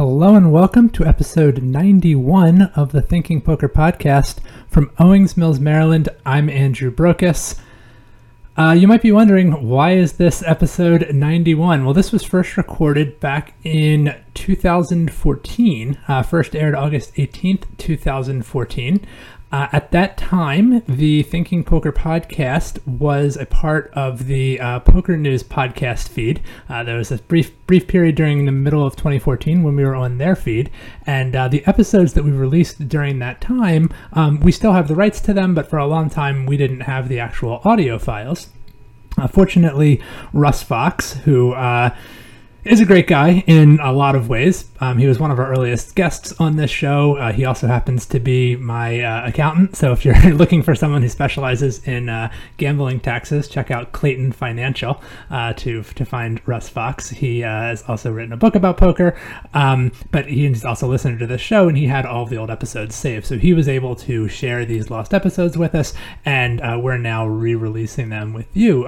Hello and welcome to episode 91 of the Thinking Poker podcast from Owings Mills, Maryland. I'm Andrew Brokos. Uh, you might be wondering, why is this episode 91? Well, this was first recorded back in 2014, uh, first aired August 18th, 2014. Uh, at that time, the Thinking Poker podcast was a part of the uh, Poker News podcast feed. Uh, there was a brief brief period during the middle of 2014 when we were on their feed, and uh, the episodes that we released during that time, um, we still have the rights to them, but for a long time we didn't have the actual audio files. Uh, fortunately, Russ Fox, who uh, is a great guy in a lot of ways. Um, he was one of our earliest guests on this show. Uh, he also happens to be my uh, accountant. So if you're looking for someone who specializes in uh, gambling taxes, check out Clayton Financial uh, to to find Russ Fox. He uh, has also written a book about poker, um, but he's also listened to this show and he had all the old episodes saved. So he was able to share these lost episodes with us, and uh, we're now re-releasing them with you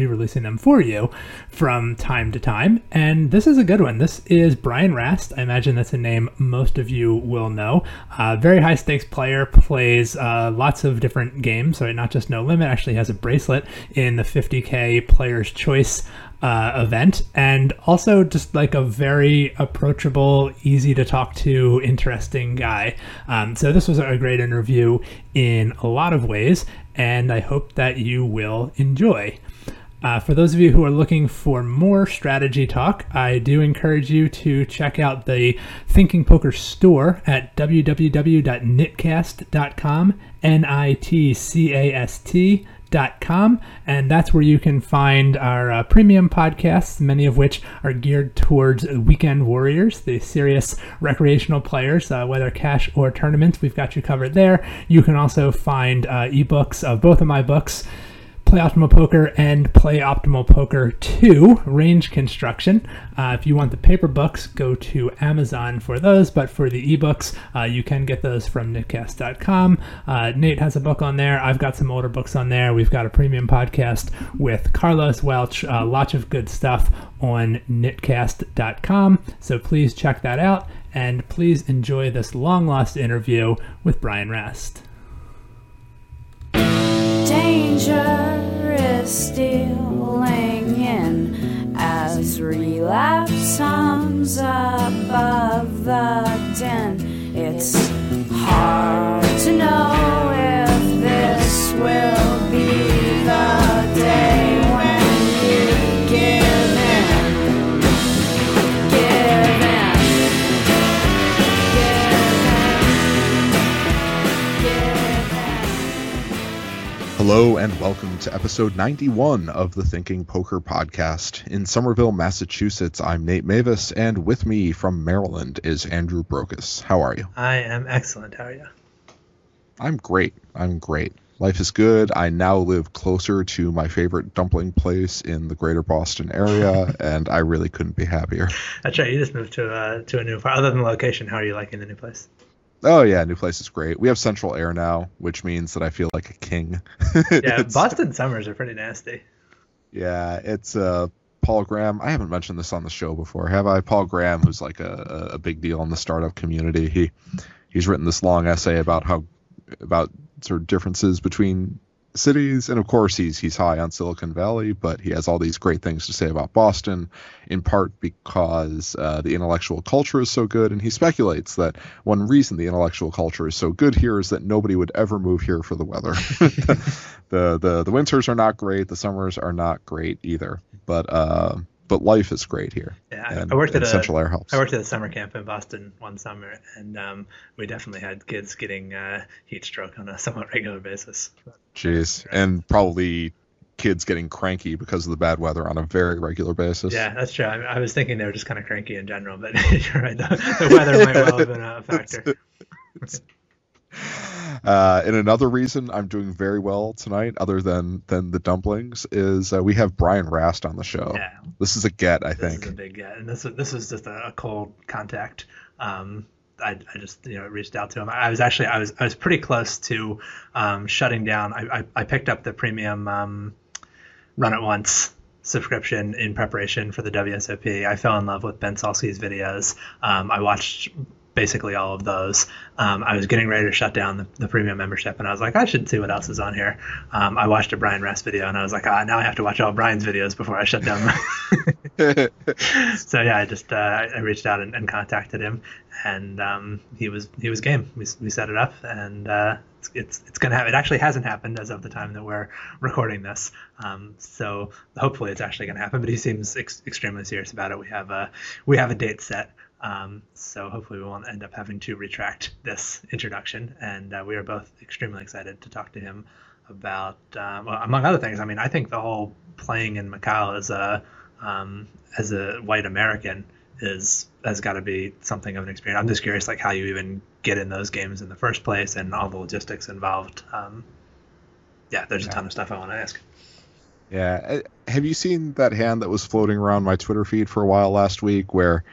re-releasing them for you from time to time. And this is a good one. This is Brian Rast. I imagine that's a name most of you will know. Uh, very high stakes player, plays uh, lots of different games. Right, not just No Limit. Actually has a bracelet in the 50k Players Choice uh, event, and also just like a very approachable, easy to talk to, interesting guy. Um, so this was a great interview in a lot of ways, and I hope that you will enjoy. Uh, for those of you who are looking for more strategy talk, I do encourage you to check out the Thinking Poker store at www.nitcast.com, N I T C A S T. Dot com, and that's where you can find our uh, premium podcasts, many of which are geared towards weekend warriors, the serious recreational players, uh, whether cash or tournaments. We've got you covered there. You can also find uh, ebooks of both of my books. Play Optimal Poker and Play Optimal Poker 2 Range Construction. Uh, if you want the paper books, go to Amazon for those, but for the ebooks, uh, you can get those from nitcast.com. Uh, Nate has a book on there. I've got some older books on there. We've got a premium podcast with Carlos Welch. Uh, lots of good stuff on nitcast.com. So please check that out and please enjoy this long lost interview with Brian Rast danger is stealing in as relapse hums above the din. It's hard to Hello and welcome to episode 91 of the Thinking Poker Podcast. In Somerville, Massachusetts, I'm Nate Meyvis, and with me from Maryland is Andrew Brokos. How are you? I am excellent. How are you? I'm great. I'm great. Life is good. I now live closer to my favorite dumpling place in the greater Boston area, and I really couldn't be happier. That's right. You just moved to, uh, to a new, other than location, how are you liking the new place? Oh yeah, new place is great. We have central air now, which means that I feel like a king. yeah, Boston summers are pretty nasty. Yeah, it's uh Paul Graham. I haven't mentioned this on the show before, have I? Paul Graham, who's like a, a big deal in the startup community. He he's written this long essay about how about sort of differences between cities, and of course he's he's high on Silicon Valley, but he has all these great things to say about Boston, in part because uh, the intellectual culture is so good, and he speculates that one reason the intellectual culture is so good here is that nobody would ever move here for the weather. the the the winters are not great, the summers are not great either, but. Uh, but life is great here. Yeah, and, I worked at a, Central Air helps. I worked at a summer camp in Boston one summer, and um, we definitely had kids getting uh, heat stroke on a somewhat regular basis. Jeez, and probably kids getting cranky because of the bad weather on a very regular basis. Yeah, that's true. I, I was thinking they were just kind of cranky in general, but you're right. The, the weather might well have been a factor. Uh, and another reason I'm doing very well tonight, other than than the dumplings, is uh, we have Brian Rast on the show. Yeah. This is a get, I this think. This is a big get, and this this is just a, cold contact. Um, I, I, just you know reached out to him. I was actually I was I was pretty close to um, shutting down. I, I, I, picked up the premium um, run it once subscription in preparation for the WSOP. I fell in love with Ben Sulsky's videos. Um, I watched basically all of those. Um, I was getting ready to shut down the, the, premium membership, and I was like, I should see what else is on here. Um, I watched a Brian Rast video, and I was like, ah, now I have to watch all Brian's videos before I shut down. so yeah, I just uh, I reached out and, and contacted him, and um, he was he was game. We, we set it up, and uh, it's, it's it's gonna have. It actually hasn't happened as of the time that we're recording this. Um, so hopefully it's actually gonna happen. But he seems ex- extremely serious about it. We have a we have a date set. Um, so hopefully we won't end up having to retract this introduction. And uh, we are both extremely excited to talk to him about, uh, well, among other things. I mean, I think the whole playing in Macau as a um, as a white American is has got to be something of an experience. I'm just curious, like how you even get in those games in the first place and all the logistics involved. Um, yeah, there's yeah. a ton of stuff I want to ask. Yeah, uh, have you seen that hand that was floating around my Twitter feed for a while last week, where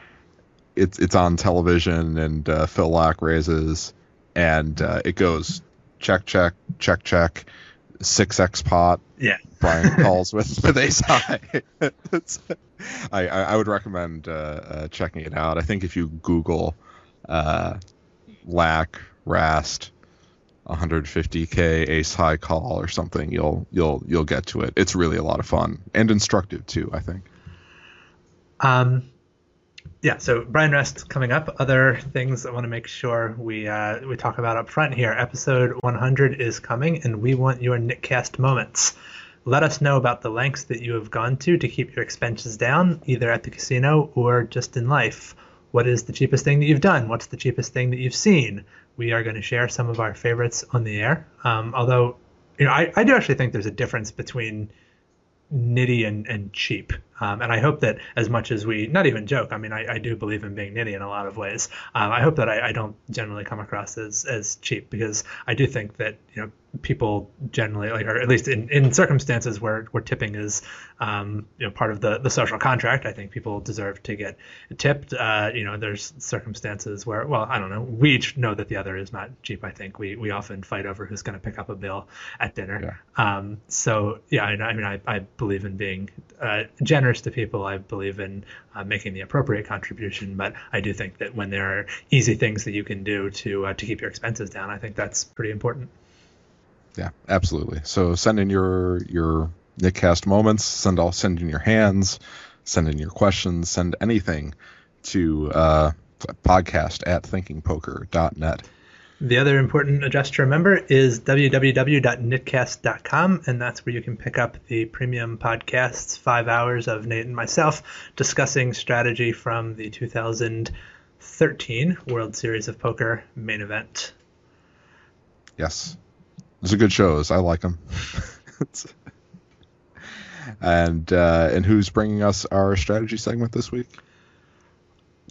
it's it's on television and uh, Phil Laak raises and uh, it goes check check check check six X pot. Yeah. Brian calls with with ace high. I, I would recommend uh, uh, checking it out. I think if you Google uh, Laak Rast 150k ace high call or something, you'll you'll you'll get to it. It's really a lot of fun and instructive too. I think. Um, yeah, so Brian Rast coming up. Other things I want to make sure we uh, we talk about up front here. Episode 100 is coming, and we want your Nitcast moments. Let us know about the lengths that you have gone to to keep your expenses down, either at the casino or just in life. What is the cheapest thing that you've done? What's the cheapest thing that you've seen? We are going to share some of our favorites on the air. Um, although, you know, I, I do actually think there's a difference between nitty and, and cheap. Um, and I hope that as much as we, not even joke, I mean, I, I do believe in being nitty in a lot of ways. Um, I hope that I, I, don't generally come across as, as cheap because I do think that, you know, people generally like or at least in, in circumstances where, where tipping is um, you know part of the, the social contract i think people deserve to get tipped uh, you know there's circumstances where well i don't know we each know that the other is not cheap i think we we often fight over who's going to pick up a bill at dinner yeah. Um, so yeah I, I mean I, I believe in being uh, generous to people i believe in uh, making the appropriate contribution but i do think that when there are easy things that you can do to uh, to keep your expenses down i think that's pretty important yeah, absolutely. So send in your your Nitcast moments. Send all send in your hands. Send in your questions. Send anything to uh, podcast at thinkingpoker.net. The other important address to remember is www.nitcast.com, and that's where you can pick up the premium podcasts, five hours of Nate and myself discussing strategy from the 2013 World Series of Poker main event. Yes. Those are good shows. I like them. and uh, and who's bringing us our strategy segment this week?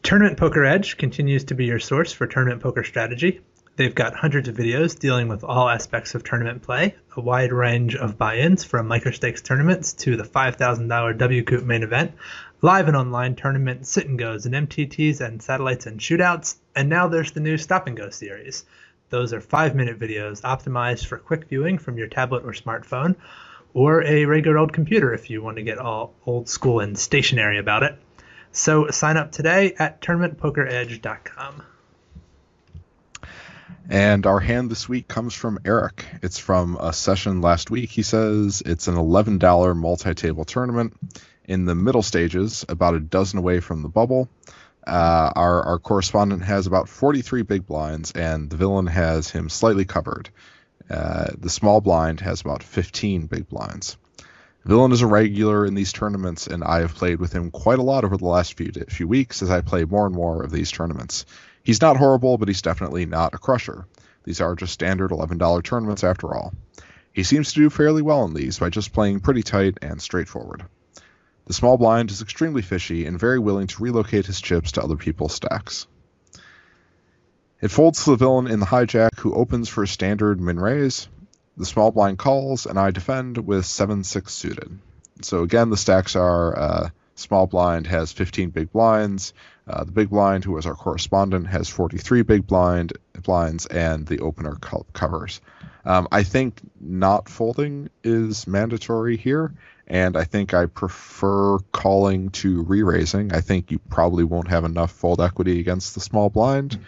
Tournament Poker Edge continues to be your source for tournament poker strategy. They've got hundreds of videos dealing with all aspects of tournament play, a wide range of buy-ins from microstakes tournaments to the $5,000 WCOOP main event, live and online tournament sit and goes and MTTs and satellites and shootouts, and now there's the new Stop and Go series. Those are five minute videos optimized for quick viewing from your tablet or smartphone, or a regular old computer if you want to get all old school and stationary about it. So sign up today at tournamentpokeredge.com. And our hand this week comes from Eric. It's from a session last week. He says it's an $11 multi table tournament in the middle stages, about a dozen away from the bubble. Uh, our our correspondent has about 43 big blinds, and the villain has him slightly covered. Uh, the small blind has about 15 big blinds. Villain is a regular in these tournaments, and I have played with him quite a lot over the last few few weeks as I play more and more of these tournaments. He's not horrible, but he's definitely not a crusher. These are just standard $11 tournaments after all. He seems to do fairly well in these by just playing pretty tight and straightforward. The small blind is extremely fishy and very willing to relocate his chips to other people's stacks. It folds to the villain in the hijack, who opens for a standard min raise. The small blind calls, and I defend with 7 6 suited. So again, the stacks are uh, small blind has 15 big blinds. Uh, the big blind, who is our correspondent, has 43 big blind blinds, and the opener co- covers. Um, I think not folding is mandatory here, and I think I prefer calling to re-raising. I think you probably won't have enough fold equity against the small blind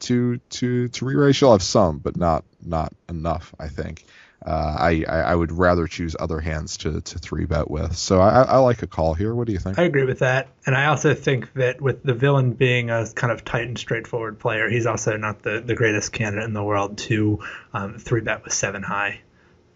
to to to re-raise. You'll have some, but not not enough. I think. Uh, I, I, would rather choose other hands to, to three bet with. So I, I like a call here. What do you think? I agree with that, and I also think that with the villain being a kind of tight and straightforward player, he's also not the, the greatest candidate in the world to um, three bet with seven high.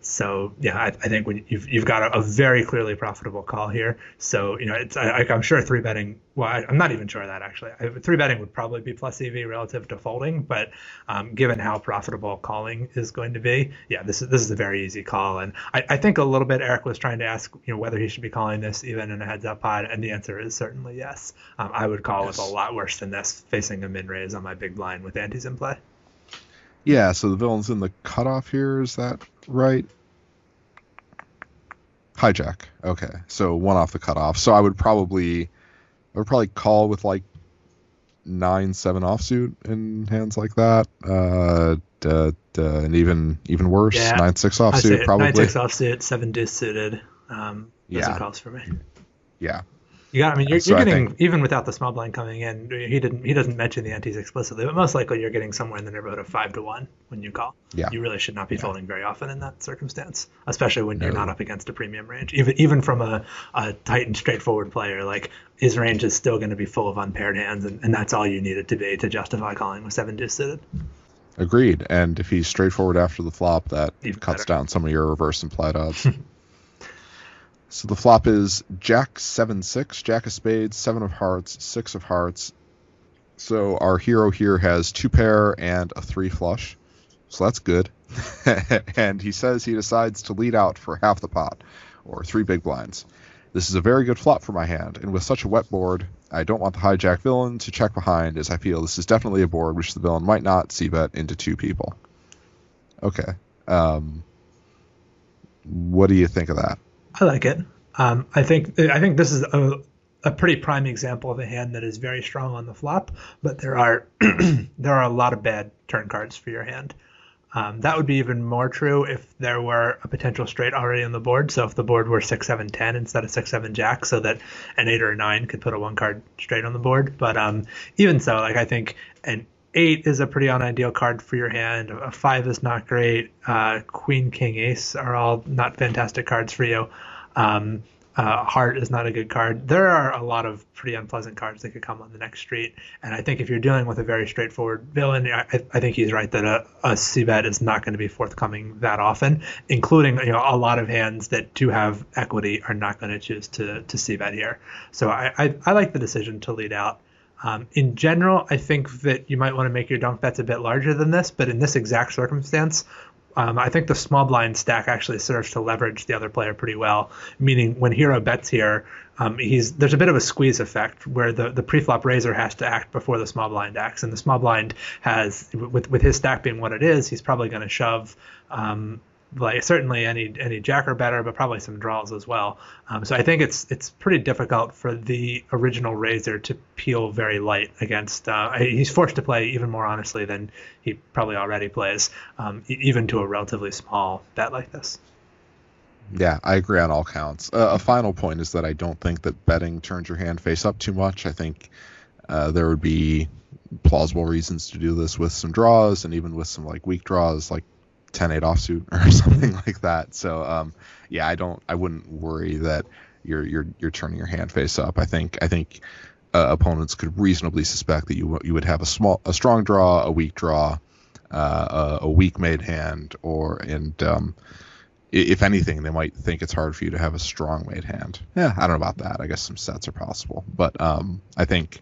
So yeah, I, I think when you've you've got a, a, very clearly profitable call here. So you know, it's I, am sure three betting. Well, I, am not even sure of that actually. I, three betting would probably be plus EV relative to folding, but um, given how profitable calling is going to be, yeah, this is this is a very easy call. And I, I think a little bit Eric was trying to ask you know whether he should be calling this even in a heads up pot, and the answer is certainly yes. Um, I would call yes. with a lot worse than this, facing a min raise on my big blind with antes in play. Yeah, so the villain's in the cutoff here. Is that right? Hijack. Okay, so one off the cutoff. So I would probably, I would probably call with like nine seven offsuit in hands like that. Uh, duh, duh, and even even worse, yeah, nine six offsuit probably. Nine six offsuit, seven deuce suited. Um, yeah. calls for me. Yeah, you got. I mean, you're, so you're getting think, even without the small blind coming in. He didn't. He doesn't mention the antes explicitly, but most likely you're getting somewhere in the neighborhood of five to one when you call. Yeah. You really should not be yeah. folding very often in that circumstance, especially when you're not up against a premium range. Even even from a, a tight and straightforward player, like his range is still going to be full of unpaired hands, and, and that's all you need it to be to justify calling with seven deuce suited. Agreed. And if he's straightforward after the flop, that even cuts better. down some of your reverse implied odds. So the flop is Jack seven six, Jack of Spades, seven of Hearts, six of Hearts. So our hero here has two pair and a three flush, so that's good. and he says he decides to lead out for half the pot, or three big blinds. This is a very good flop for my hand, and with such a wet board, I don't want the hijack villain to check behind, as I feel this is definitely a board which the villain might not see bet into two people. Okay. Um, what do you think of that? I like it. Um, I think I think this is a, a pretty prime example of a hand that is very strong on the flop, but there are there are a lot of bad turn cards for your hand. Um, that would be even more true if there were a potential straight already on the board. So if the board were six seven ten instead of six seven jack, so that an eight or a nine could put a one card straight on the board. But um, even so, like I think an eight is a pretty unideal card for your hand. A five is not great. Uh, Queen, King, Ace are all not fantastic cards for you. Um, uh, Heart is not a good card. There are a lot of pretty unpleasant cards that could come on the next street, and I think if you're dealing with a very straightforward villain, I, I think he's right that a, a c-bet is not going to be forthcoming that often, including you know a lot of hands that do have equity are not going to choose to to c-bet here. So I, I, I like the decision to lead out. Um, in general, I think that you might want to make your donk bets a bit larger than this, but in this exact circumstance, um, I think the small blind stack actually serves to leverage the other player pretty well. Meaning, when hero bets here, um, he's there's a bit of a squeeze effect where the the preflop raiser has to act before the small blind acts, and the small blind has with with his stack being what it is, he's probably going to shove um, like certainly any any jack or better, but probably some draws as well. Um, so I think it's it's pretty difficult for the original raiser to peel very light against. Uh, he's forced to play even more honestly than he probably already plays, um, even to a relatively small bet like this. Yeah, I agree on all counts. Uh, a final point is that I don't think that betting turns your hand face up too much. I think uh, there would be plausible reasons to do this with some draws and even with some like weak draws like 10-8 offsuit or something like that. So um, yeah, I don't, I wouldn't worry that you're you're you're turning your hand face up. I think I think uh, opponents could reasonably suspect that you you would have a small, a strong draw, a weak draw, uh, a, a, weak made hand, or and um, if anything, they might think it's hard for you to have a strong made hand. Yeah, I don't know about that. I guess some sets are possible, but um, I think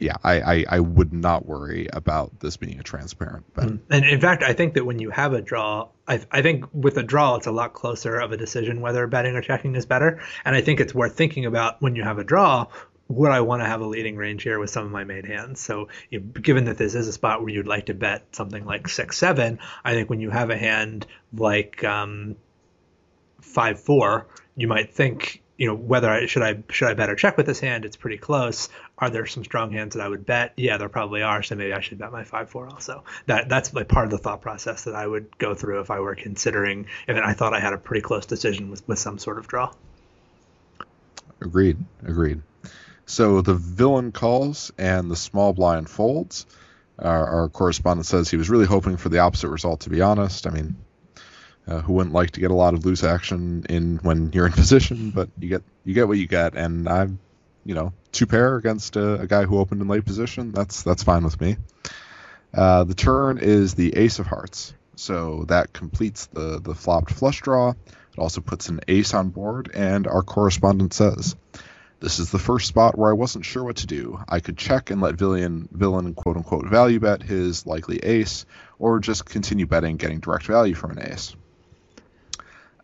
yeah, I, I, I, would not worry about this being a transparent bet. Mm. And in fact, I think that when you have a draw, I, I think with a draw, it's a lot closer of a decision whether betting or checking is better. And I think it's worth thinking about when you have a draw. Would I want to have a leading range here with some of my made hands? So, you know, given that this is a spot where you'd like to bet something like six seven, I think when you have a hand like um, five four, you might think you know whether I should I should I bet or check with this hand? It's pretty close. Are there some strong hands that I would bet? Yeah, there probably are. So maybe I should bet my five four also. That that's like part of the thought process that I would go through if I were considering if I thought I had a pretty close decision with with some sort of draw. Agreed. Agreed. So the villain calls and the small blind folds. Our, correspondent says he was really hoping for the opposite result. To be honest, I mean, uh, who wouldn't like to get a lot of loose action in when you're in position? But you get you get what you get, and I'm, you know, two pair against a, a guy who opened in late position. That's that's fine with me. Uh, the turn is the ace of hearts, so that completes the the flopped flush draw. It also puts an ace on board, and our correspondent says. This is the first spot where I wasn't sure what to do. I could check and let villain, villain quote unquote value bet his likely ace, or just continue betting, getting direct value from an ace.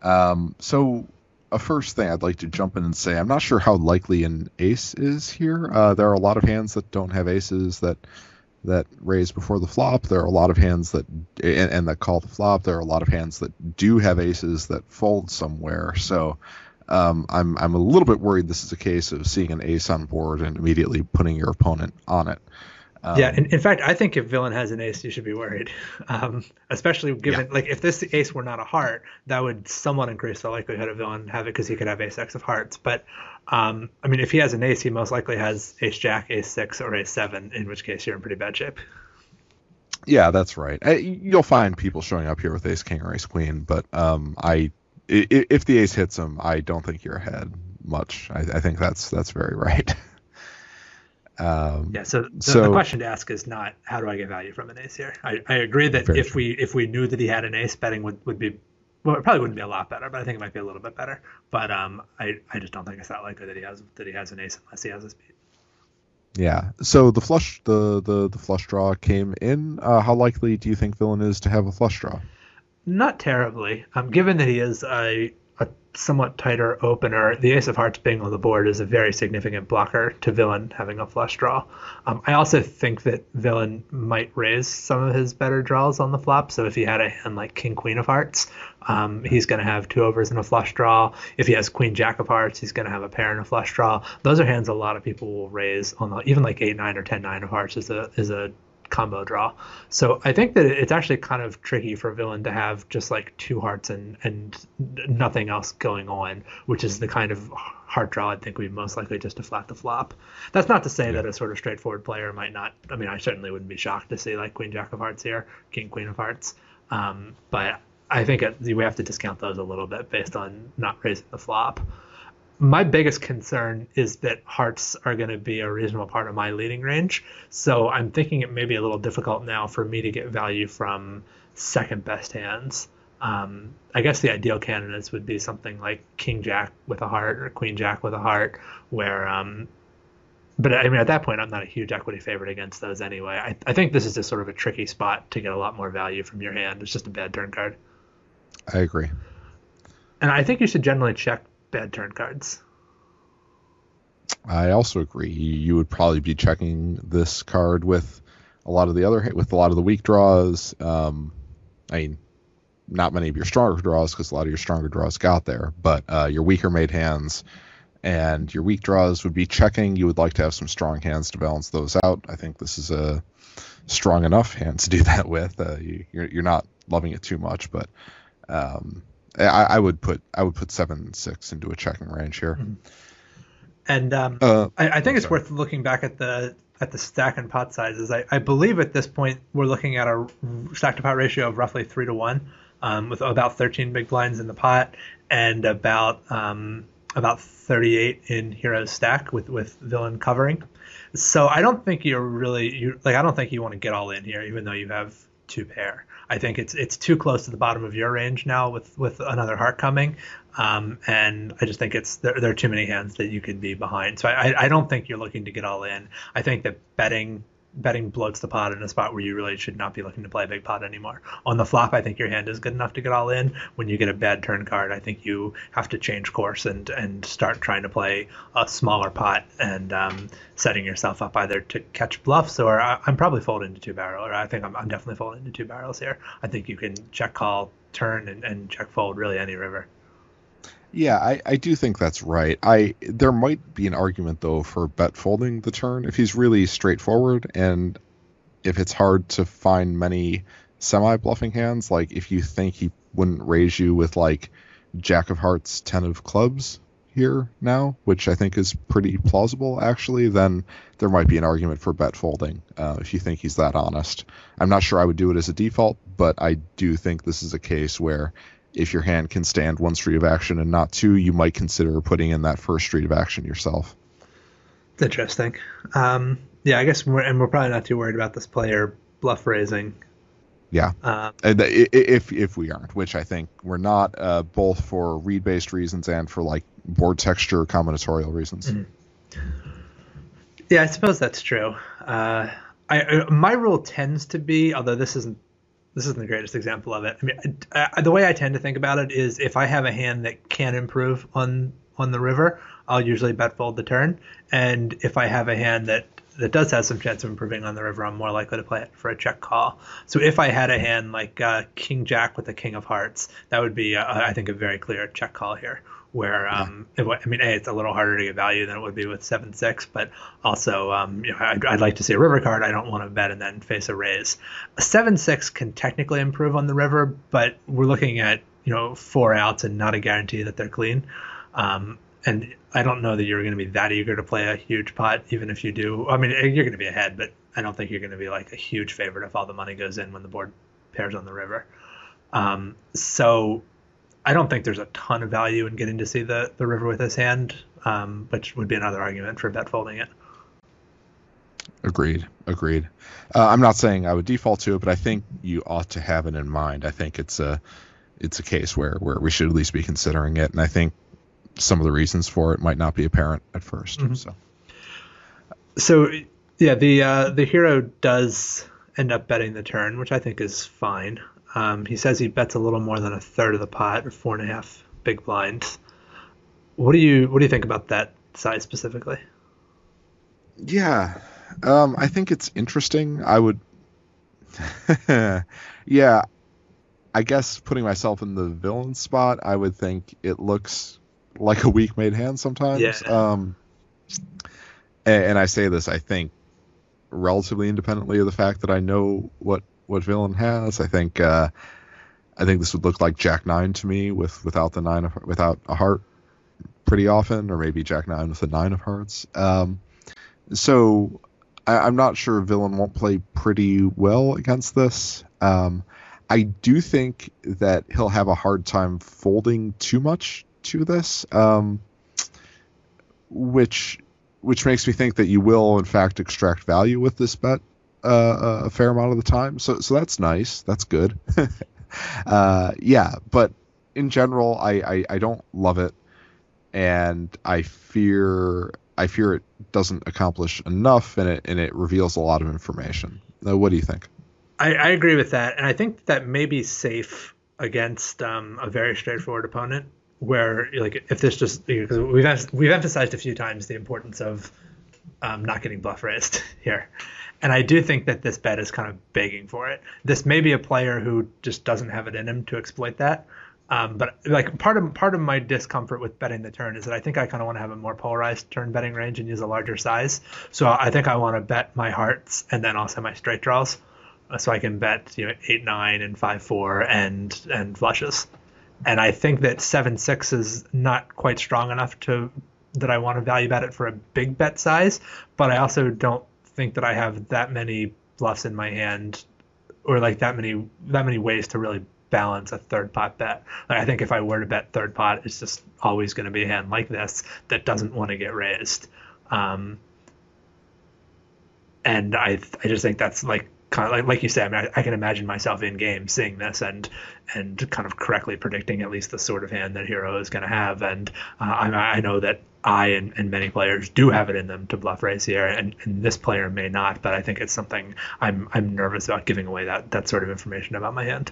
Um, so, a first thing I'd like to jump in and say, I'm not sure how likely an ace is here. Uh, there are a lot of hands that don't have aces that that raise before the flop. There are a lot of hands that and, and that call the flop. There are a lot of hands that do have aces that fold somewhere. So um, I'm I'm a little bit worried this is a case of seeing an ace on board and immediately putting your opponent on it. Um, yeah, in, in, fact, I think if villain has an ace, you should be worried, um, especially given yeah. like if this ace were not a heart, that would somewhat increase the likelihood of villain have it because he could have ace x of hearts. But um, I mean, if he has an ace, he most likely has ace jack, ace six, or ace seven, in which case you're in pretty bad shape. Yeah, that's right. You'll find people showing up here with ace king or ace queen, but um, I if the ace hits him, I don't think you're ahead much. I, I think that's that's very right. Um, yeah. So the, so the, question to ask is not how do I get value from an ace here. I, I agree that if true. we if we knew that he had an ace, betting would, would be well, it probably wouldn't be a lot better, but I think it might be a little bit better. But um, I I just don't think it's that likely that he has that he has an ace unless he has a speed. Yeah. So the flush the the the flush draw came in. Uh, how likely do you think villain is to have a flush draw? Not terribly. Um, given that he is a, a somewhat tighter opener, the Ace of Hearts being on the board is a very significant blocker to Villain having a flush draw. Um, I also think that Villain might raise some of his better draws on the flop. So if he had a hand like King Queen of Hearts, um, he's going to have two overs and a flush draw. If he has Queen Jack of Hearts, he's going to have a pair and a flush draw. Those are hands a lot of people will raise on the even like eight nine or ten nine of hearts is a is a combo draw. So I think that it's actually kind of tricky for a villain to have just like two hearts and and nothing else going on, which is the kind of heart draw I'd think we'd most likely just to flat the flop. That's not to say yeah. that a sort of straightforward player might not. I mean, I certainly wouldn't be shocked to see like Queen Jack of Hearts here, King Queen of Hearts. Um, but I think it, we have to discount those a little bit based on not raising the flop my biggest concern is that hearts are going to be a reasonable part of my leading range. So I'm thinking it may be a little difficult now for me to get value from second best hands. Um, I guess the ideal candidates would be something like King Jack with a heart or Queen Jack with a heart, where. Um, but I mean, at that point, I'm not a huge equity favorite against those anyway. I, I think this is just sort of a tricky spot to get a lot more value from your hand. It's just a bad turn card. I agree. And I think you should generally check bad turn cards. I also agree. You would probably be checking this card with a lot of the other with a lot of the weak draws. Um, I mean, not many of your stronger draws because a lot of your stronger draws got there, but uh, your weaker made hands and your weak draws would be checking. You would like to have some strong hands to balance those out. I think this is a strong enough hand to do that with. Uh, you, are not loving it too much, but um, I, I, would put I would put seven six into a checking range here. Mm-hmm. And um, uh, I, I, think it's worth looking back at the at the stack and pot sizes. I, I believe at this point we're looking at a stack to pot ratio of roughly three to one, um, with about 13 big blinds in the pot and about um, about 38 in hero's stack with with villain covering. So I don't think you're really you like I don't think you want to get all in here, even though you have two pair. I think it's it's too close to the bottom of your range now with with another heart coming, um, and I just think it's there, there, are too many hands that you could be behind. So I, I don't think you're looking to get all in. I think that betting betting bloats the pot in a spot where you really should not be looking to play a big pot anymore. On the flop, I think your hand is good enough to get all in. When you get a bad turn card, I think you have to change course and and start trying to play a smaller pot and um, setting yourself up either to catch bluffs or I, am probably folding to two barrel or I think I'm, I'm definitely folding to two barrels here. I think you can check call turn and, and check fold really any river. Yeah, I, I do think that's right. I there might be an argument though for bet folding the turn if he's really straightforward and if it's hard to find many semi bluffing hands. Like if you think he wouldn't raise you with like Jack of Hearts, Ten of Clubs here now, which I think is pretty plausible actually, then there might be an argument for bet folding uh, if you think he's that honest. I'm not sure I would do it as a default, but I do think this is a case where if your hand can stand one street of action and not two, you might consider putting in that first street of action yourself. Interesting. Um, yeah, I guess we're, and we're probably not too worried about this player bluff raising. Yeah, um, if if we aren't, which I think we're not, uh, both for read based reasons and for like board texture combinatorial reasons. Mm-hmm. Yeah, I suppose that's true. Uh, I, uh, my rule tends to be, although this isn't this isn't the greatest example of it. I mean, I, the way I tend to think about it is if I have a hand that can improve on on the river, I'll usually bet fold the turn, and if I have a hand that that does have some chance of improving on the river, I'm more likely to play it for a check call. So if I had a hand like uh, King Jack with the King of Hearts, that would be, uh, I think, a very clear check call here where um, it, I mean, a it's a little harder to get value than it would be with seven six, but also um, you know I'd, I'd, like to see a river card. I don't want to bet and then face a raise. A seven six can technically improve on the river, but we're looking at you know four outs and not a guarantee that they're clean. Um, and I don't know that you're going to be that eager to play a huge pot, even if you do. I mean, you're going to be ahead, but I don't think you're going to be like a huge favorite if all the money goes in when the board pairs on the river. Um, so I don't think there's a ton of value in getting to see the, the river with his hand, um, which would be another argument for bet folding it. Agreed. Agreed. Uh, I'm not saying I would default to it, but I think you ought to have it in mind. I think it's a it's a case where where we should at least be considering it, and I think some of the reasons for it might not be apparent at 1st mm-hmm. So. So yeah, the uh, the hero does end up betting the turn, which I think is fine. Um, he says he bets a little more than a third of the pot, or four and a half big blinds. What do you what do you think about that size specifically? Yeah, um, I think it's interesting. I would, yeah, I guess putting myself in the villain spot, I would think it looks like a weak made hand sometimes. Yeah. Um, and, and I say this, I think, relatively independently of the fact that I know what what villain has. I think uh, I think this would look like Jack Nine to me with without the nine of without a heart pretty often, or maybe Jack Nine with a nine of hearts. Um, so I, am not sure villain won't play pretty well against this. Um, I do think that he'll have a hard time folding too much to this, um, which which makes me think that you will in fact extract value with this bet uh, a fair amount of the time. So so that's nice. That's good. uh, yeah, but in general, I, I, I don't love it, and I fear I fear it doesn't accomplish enough, and it and it reveals a lot of information. What do you think? I, I agree with that, and I think that may be safe against um, a very straightforward opponent. Where like if this just because we've we've emphasized a few times the importance of um, not getting bluff raised here. And I do think that this bet is kind of begging for it. This may be a player who just doesn't have it in him to exploit that. Um, but like part of part of my discomfort with betting the turn is that I think I kind of want to have a more polarized turn betting range and use a larger size. So I think I want to bet my hearts and then also my straight draws, uh, so I can bet you know eight nine and five four and and flushes. And I think that seven six is not quite strong enough to that I want to value bet it for a big bet size. But I also don't think that I have that many bluffs in my hand or like that many that many ways to really balance a third pot bet. Like I think if I were to bet third pot, it's just always going to be a hand like this that doesn't want to get raised. Um, and I I just think that's like kind of like, like you said, I, mean, I, I, can imagine myself in game seeing this and and kind of correctly predicting at least the sort of hand that hero is going to have. And uh, I, I know that I and, and, many players do have it in them to bluff raise here, and, and, this player may not. But I think it's something I'm I'm nervous about giving away that that sort of information about my hand.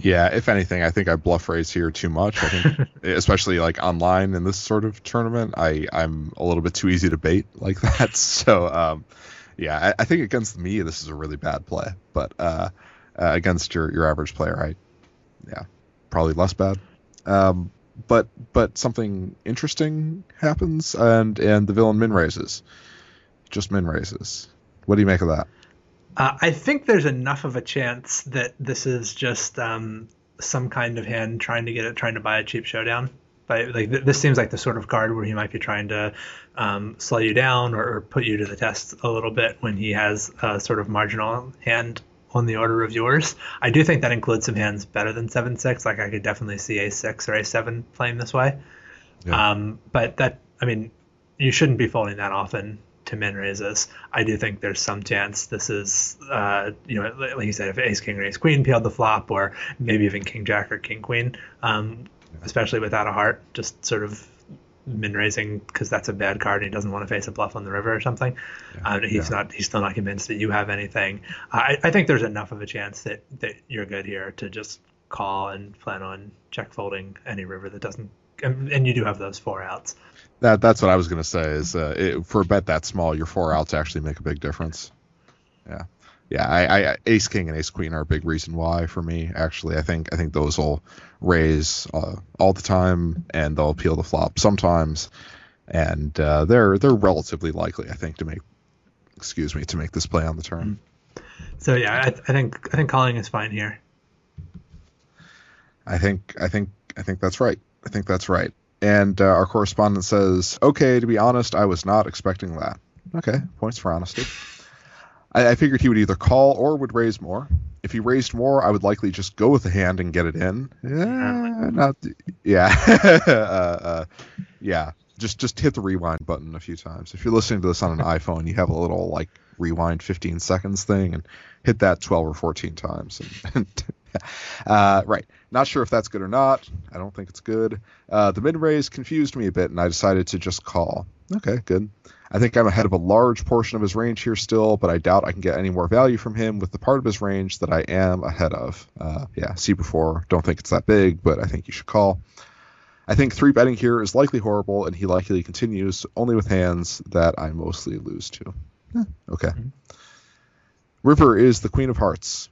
Yeah, if anything, I think I bluff raise here too much. I think, especially like online in this sort of tournament, I I'm a little bit too easy to bait like that. So um, yeah, I, I, think against me this is a really bad play, but uh, uh, against your your average player, I yeah, probably less bad. Um, but but something interesting happens, and and the villain min raises, just min raises. What do you make of that? Uh, I think there's enough of a chance that this is just um, some kind of hand trying to get it, trying to buy a cheap showdown. But like th- this seems like the sort of card where he might be trying to um, slow you down or, or, put you to the test a little bit when he has a sort of marginal hand on the order of yours. I do think that includes some hands better than seven six. Like I could definitely see a six or a seven playing this way. Yeah. Um, but that I mean, you shouldn't be folding that often to min raises. I do think there's some chance this is, uh, you know, like you said, if Ace King or Ace Queen peeled the flop, or maybe even King Jack or King Queen, um, especially without a heart, just sort of min raising because that's a bad card and he doesn't want to face a bluff on the river or something. Yeah. Uh, he's yeah. not. He's still not convinced that you have anything. I, I think there's enough of a chance that that you're good here to just call and plan on check folding any river that doesn't. And you do have those four outs. That that's what I was gonna say. Is uh, it, for a bet that small, your four outs actually make a big difference. Yeah yeah, I, I, Ace King and Ace Queen are a big reason why for me. Actually, I think I think those will raise uh, all the time, and they'll appeal the flop sometimes, and uh, they're they're relatively likely, I think, to make excuse me to make this play on the turn. So yeah, I, I think I think calling is fine here. I think I think I think that's right. I think that's right. And uh, our correspondent says, "Okay, to be honest, I was not expecting that." Okay, points for honesty. I, I, figured he would either call or would raise more. If he raised more, I would likely just go with the hand and get it in. Yeah, not yeah, uh, uh, yeah. Just just hit the rewind button a few times. If you're listening to this on an iPhone, you have a little like rewind 15 seconds thing, and hit that 12 or 14 times. And, uh, right. Not sure if that's good or not. I don't think it's good. Uh, the min raise confused me a bit, and I decided to just call. Okay, good. I think I'm ahead of a large portion of his range here still, but I doubt I can get any more value from him with the part of his range that I am ahead of. Uh, yeah, see before. Don't think it's that big, but I think you should call. I think three betting here is likely horrible, and he likely continues only with hands that I mostly lose to. Eh, okay. Mm-hmm. River is the Queen of Hearts.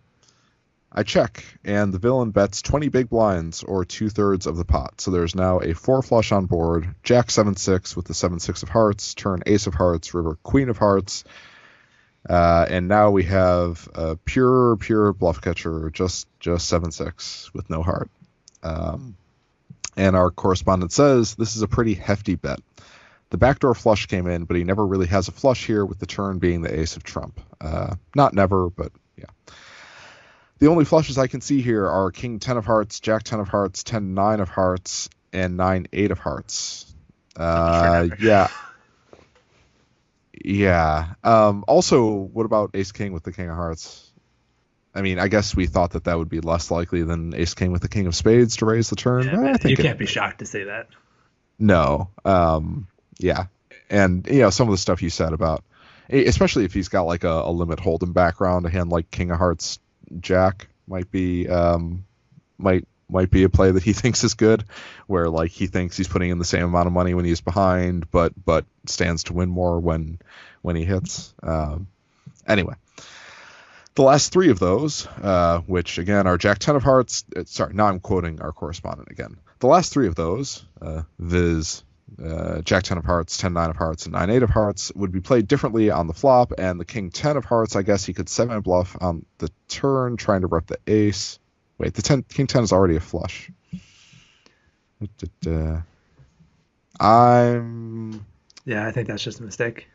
I check, and the villain bets 20 big blinds, or two thirds of the pot. So there's now a four flush on board, Jack 7 6 with the 7 6 of hearts, turn Ace of hearts, river Queen of hearts. Uh, and now we have a pure, pure bluff catcher, just just 7 6 with no heart. Um, and our correspondent says this is a pretty hefty bet. The backdoor flush came in, but he never really has a flush here, with the turn being the ace of trump. Uh, not never, but yeah. The only flushes I can see here are King 10 of Hearts, Jack 10 of Hearts, 10 9 of Hearts, and 9 8 of Hearts. Uh, yeah. Yeah. Um, also, what about Ace King with the King of Hearts? I mean, I guess we thought that that would be less likely than Ace King with the King of Spades to raise the turn. Yeah, you can't it, be shocked to say that. No. Um, yeah. And, you know, some of the stuff you said about, especially if he's got like a, a limit hold'em background, a hand like King of Hearts Jack might be um, might might be a play that he thinks is good, where like he thinks he's putting in the same amount of money when he's behind, but but stands to win more when when he hits. Um, anyway, the last three of those, uh, which again are Jack ten of Hearts. Uh, sorry, now I'm quoting our correspondent again. The last three of those, uh, viz uh, Jack 10 of hearts, 10 9 of hearts, and 9 8 of hearts would be played differently on the flop, and the King 10 of hearts, I guess he could semi bluff on the turn, trying to rep the ace. Wait, the 10, King 10 is already a flush. I'm. Yeah, I think that's just a mistake.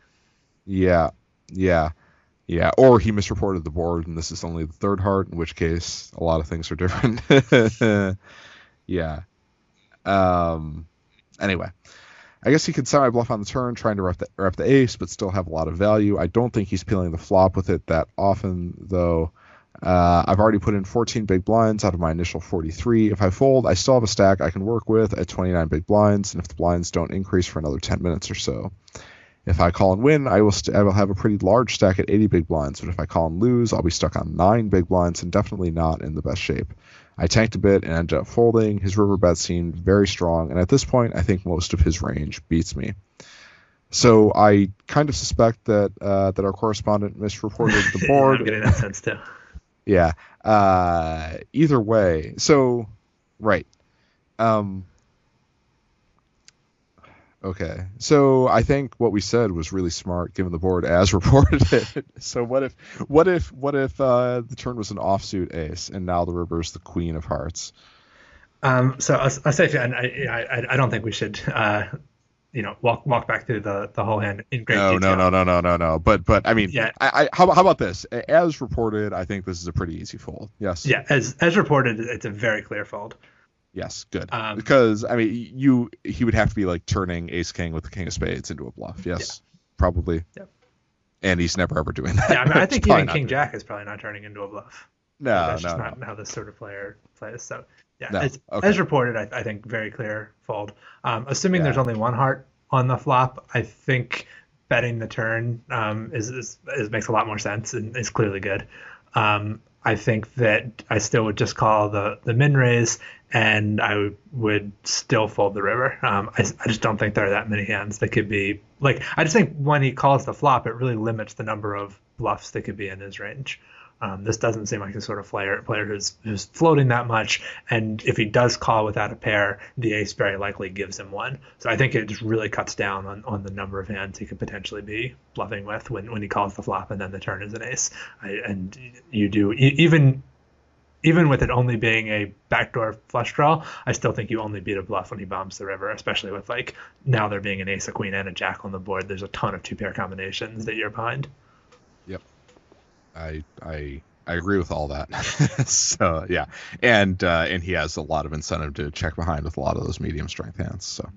Yeah, yeah, yeah. Or he misreported the board, and this is only the third heart, in which case a lot of things are different. yeah. Um. Anyway, I guess he could semi bluff on the turn, trying to rep the, rep the ace, but still have a lot of value. I don't think he's peeling the flop with it that often, though. Uh, I've already put in 14 big blinds out of my initial 43. If I fold, I still have a stack I can work with at 29 big blinds, and if the blinds don't increase for another 10 minutes or so. If I call and win, I will, st- I will have a pretty large stack at 80 big blinds, but if I call and lose, I'll be stuck on 9 big blinds and definitely not in the best shape. I tanked a bit and ended up folding. His river bet seemed very strong, and at this point, I think most of his range beats me. So I kind of suspect that uh, that our correspondent misreported the board. I'm getting that sense too. Yeah. Uh, either way, so right. Um, Okay, so I think what we said was really smart, given the board as reported it. so what if, what if, what if uh, the turn was an offsuit ace, and now the river is the queen of hearts? Um, so I, I say, I, I, I don't think we should, uh, you know, walk walk back through the, the whole hand in great no, detail. No, no, no, no, no, no. But but I mean, yeah. I, I how, how about this? As reported, I think this is a pretty easy fold. Yes. Yeah, as as reported, it's a very clear fold. Yes, good. Um, because I mean, you he would have to be like turning Ace King with the King of Spades into a bluff. Yes, yeah. probably. Yep. And he's never ever doing that. Yeah, I, mean, I think even King Jack is probably not turning into a bluff. No, that's no, just not no. how this sort of player plays. So yeah, No, as, okay. as reported, I, I think very clear fold. Um, assuming Yeah. there's only one heart on the flop, I think betting the turn um, is, is, is makes a lot more sense and is clearly good. Um, I think that I still would just call the the min raise, and I would, still fold the river. Um, I, I just don't think there are that many hands that could be like. I just think when he calls the flop, it really limits the number of bluffs that could be in his range. Um, this doesn't seem like the sort of player player who's who's floating that much, and if he does call without a pair, the ace very likely gives him one. So I think it just really cuts down on, on the number of hands he could potentially be bluffing with when, when he calls the flop and then the turn is an ace. I, and you do even even with it only being a backdoor flush draw, I still think you only beat a bluff when he bombs the river, especially with like now there being an ace, a queen, and a jack on the board. There's a ton of two pair combinations that you're behind. I I I agree with all that. so yeah, and uh, and he has a lot of incentive to check behind with a lot of those medium strength hands. So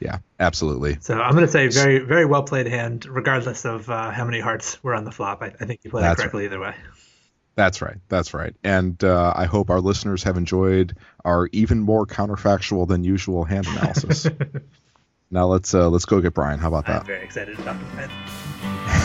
yeah, absolutely. So I'm going to say very, very well played hand, regardless of uh, how many hearts were on the flop. I, I think you played it correctly either way. That's right. That's right. And uh, I hope our listeners have enjoyed our even more counterfactual than usual hand analysis. now let's uh, let's go get Brian. How about I'm that? very excited to talk to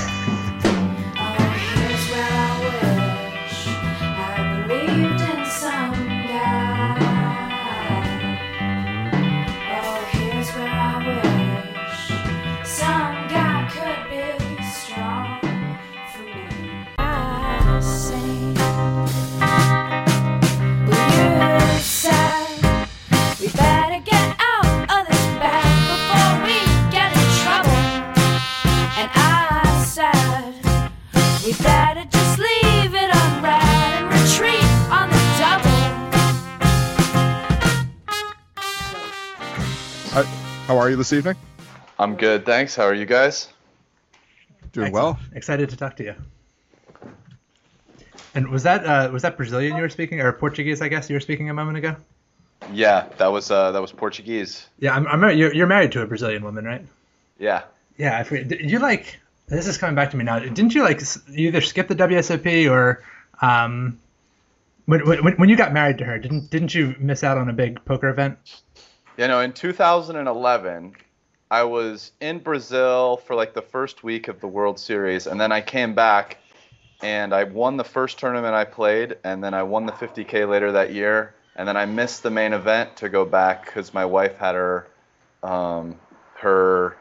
How are you this evening? I'm good, thanks. How are you guys? Doing well. Excited to talk to you. And was that uh, was that Brazilian you were speaking, or Portuguese? I guess you were speaking a moment ago. Yeah, that was uh, that was Portuguese. Yeah, I'm, I'm mar- you're, you're married to a Brazilian woman, right? Yeah. Yeah, I forget. You like? This is coming back to me now. Didn't you like you either skip the WSOP or um, when, when when you got married to her? Didn't didn't you miss out on a big poker event? You know, in 2011, I was in Brazil for like the first week of the World Series, and then I came back and I won the first tournament I played, and then I won the 50k later that year, and then I missed the main event to go back because my wife had her um, her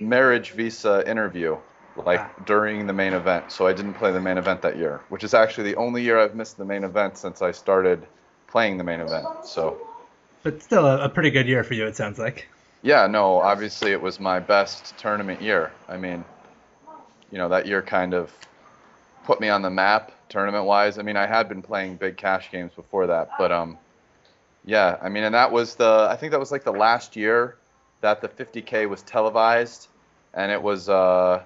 marriage visa interview like Ah. during the main event, so I didn't play the main event that year, which is actually the only year I've missed the main event since I started playing the main event. So. But still, a, a pretty good year for you. It sounds like. Yeah, no, obviously it was my best tournament year. I mean, you know, that year kind of put me on the map tournament wise. I mean, I had been playing big cash games before that, but um yeah, I mean, and that was the I think that was like the last year that the 50k was televised and it was uh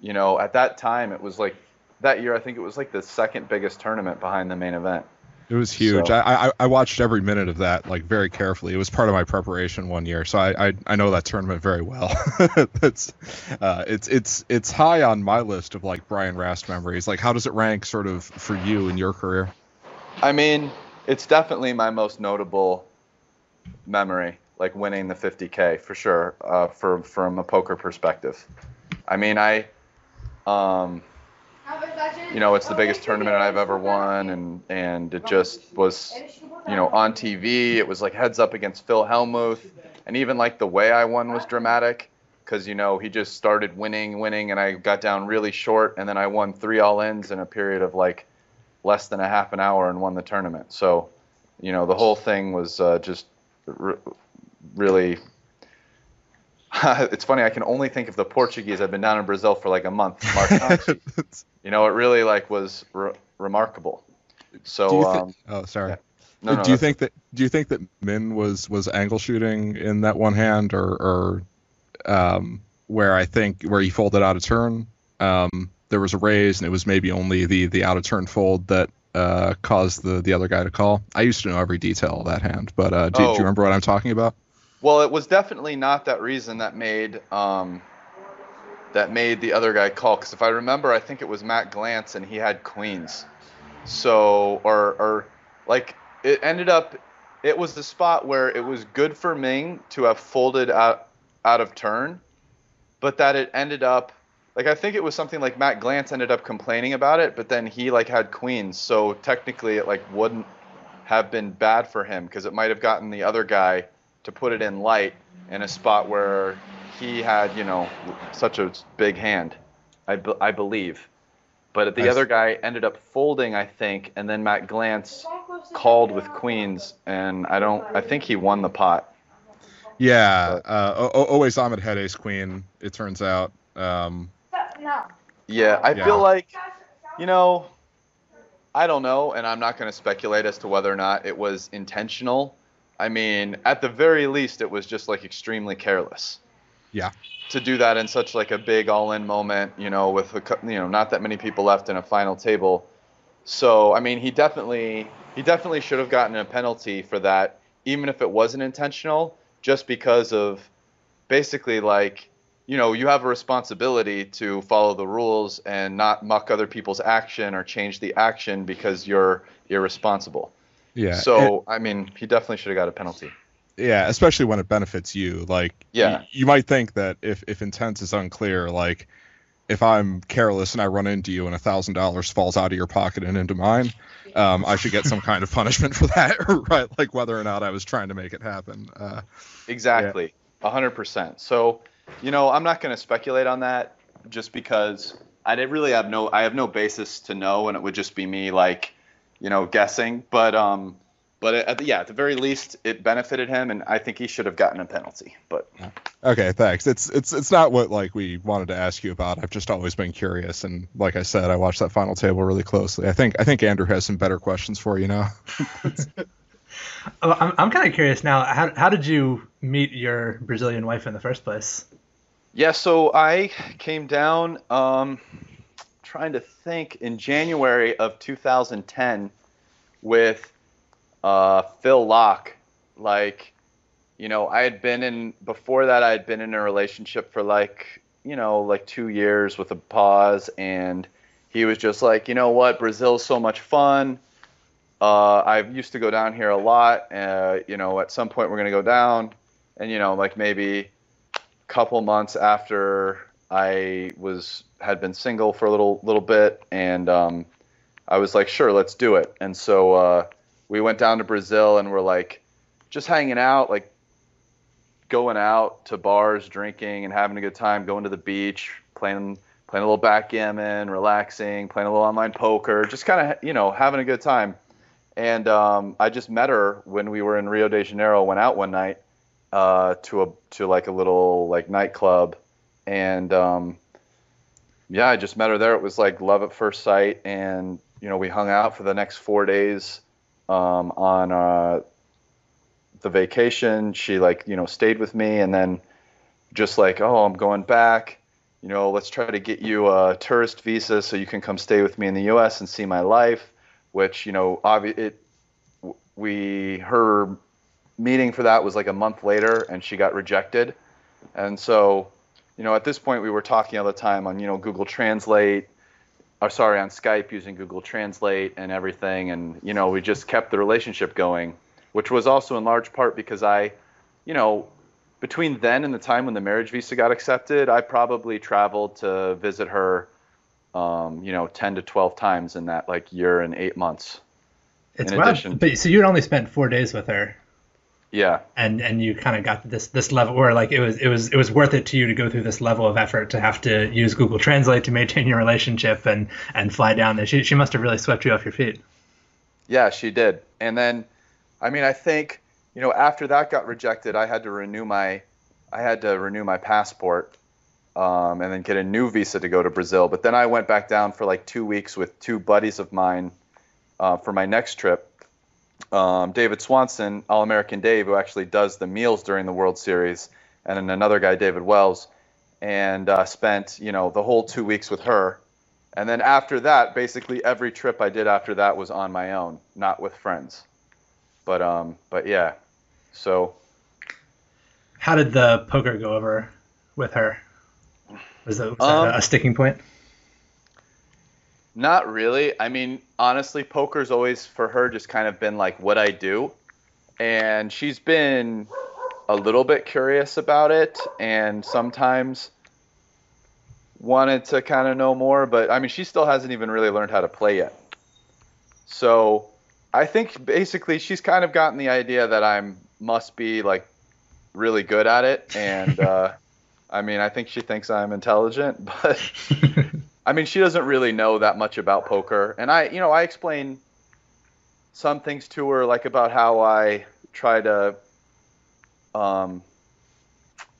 you know, at that time it was like that year I think it was like the second biggest tournament behind the main event. It was huge. So- I, I I watched every minute of that like very carefully. It was part of my preparation one year, so I I, I know that tournament very well. That's uh, it's it's it's high on my list of like Brian Rast memories. Like, how does it rank sort of for you in your career? I mean, it's definitely my most notable memory, like winning the 50k for sure, uh, for from a poker perspective. I mean, I, um, you know, it's the biggest tournament I've ever won, and and it just was, you know, on TV. It was like heads up against Phil Hellmuth, and even like the way I won was dramatic, because you know he just started winning, winning, and I got down really short, and then I won three all ins in a period of like less than a half an hour and won the tournament. So, you know, the whole thing was uh, just really it's funny. I can only think of the Portuguese. I've been down in Brazil for like a month. You know, it really like was re- remarkable. So, do you thi- um, oh, sorry. yeah. no, no, do you think that do you think that Minh was was angle shooting in that one hand or or um, where I think where he folded out of turn um, there was a raise and it was maybe only the the out of turn fold that uh, caused the the other guy to call. I used to know every detail of that hand, but uh, do, do Oh. you remember what I'm talking about? Well, it was definitely not that reason that made um, that made the other guy call. Because if I remember, I think it was Matt Glantz, and he had queens. So, or or like it ended up, it was the spot where it was good for Minh to have folded out out of turn, but that it ended up like I think it was something like Matt Glantz ended up complaining about it, but then he like had queens, so technically it like wouldn't have been bad for him because it might have gotten the other guy to put it in light in a spot where he had, you know, such a big hand, I, be- I believe. But the I s- other guy ended up folding, I think, and then Matt Glantz called with queens, and I don't, I think he won the pot. Yeah, uh, o- o- Owais Ahmed had ace queen. It turns out. Um, Yeah, I Yeah. feel like, you know, I don't know, and I'm not going to speculate as to whether or not it was intentional. I mean, at the very least, it was just like extremely careless. Yeah. To do that in such like a big all-in moment, you know, with a, you know not that many people left in a final table. So I mean, he definitely he definitely should have gotten a penalty for that, even if it wasn't intentional, just because of basically like you know you have a responsibility to follow the rules and not muck other people's action or change the action because you're irresponsible. Yeah. So I mean, he definitely should have got a penalty. Yeah, especially when it benefits you. Like, Yeah. y- you might think that if if intent is unclear, like if I'm careless and I run into you and a thousand dollars falls out of your pocket and into mine, um, I should get some kind of punishment for that, right? Like whether or not I was trying to make it happen. Uh, Exactly, a hundred percent. So, you know, I'm not going to speculate on that just because I didn't really have no, I have no basis to know, and it would just be me like, you know, guessing. But um, but at the, yeah, at the very least, it benefited him, and I think he should have gotten a penalty. But okay, thanks. It's it's it's not what like we wanted to ask you about. I've just always been curious, and like I said, I watched that final table really closely. I think I think Andrew has some better questions for you now. Oh, I'm, I'm kind of curious now. How, how did you meet your Brazilian wife in the first place? Yeah, so I came down um, trying to think in January of 2010 with uh, Phil Locke. Like, you know, I had been in before that. I had been in a relationship for like, you know, like two years with a pause, and he was just like, you know what, Brazil's so much fun. Uh, I used to go down here a lot. Uh, you know, at some point we're gonna go down, and you know, like maybe a couple months after I was had been single for a little little bit, and um, I was like, sure, let's do it. And so uh, we went down to Brazil, and we're like, just hanging out, like going out to bars, drinking, and having a good time, going to the beach, playing playing a little backgammon, relaxing, playing a little online poker, just kind of you know having a good time. And um, I just met her when we were in Rio de Janeiro. Went out one night uh, to a to like a little like nightclub, and um, yeah, I just met her there. It was like love at first sight, and you know we hung out for the next four days um, on uh, the vacation. She like you know stayed with me, and then just like oh I'm going back. You know, let's try to get you a tourist visa so you can come stay with me in the U.S. and see my life. Which you know, obvi- it we her meeting for that was like a month later and she got rejected and so you know at this point we were talking all the time on you know google translate or sorry on skype using google translate and everything. And you know we just kept the relationship going which was also in large part because i you know between then and the time when the marriage visa got accepted i probably traveled to visit her um, you know 10 to 12 times in that like year and eight months. It's In addition- But so you had only spent four days with her, yeah and and you kind of got this this level where like it was it was it was worth it to you to go through this level of effort to have to use Google Translate to maintain your relationship and and fly down there. She she must have really swept you off your feet. Yeah, she did. And then, I mean, I think, you know, after that got rejected, I had to renew my I had to renew my passport um, and then get a new visa to go to Brazil. But then I went back down for like two weeks with two buddies of mine uh, for my next trip. Um, David Swanson, All American Dave, who actually does the meals during the World Series, and then another guy, David Wells, and uh, spent you know the whole two weeks with her. And then after that, basically every trip I did after that was on my own, not with friends. But um, but yeah, so How did the poker go over with her? Was that, was that Um, a sticking point? Not really. I mean, honestly, poker's always for her just kind of been like what I do. And she's been a little bit curious about it and sometimes wanted to kind of know more, but I mean, she still hasn't even really learned how to play yet. So, I think basically she's kind of gotten the idea that I'm must be like really good at it and uh I mean, I think she thinks I'm intelligent, but I mean, she doesn't really know that much about poker, and I, you know, I explain some things to her, like about how I try to um,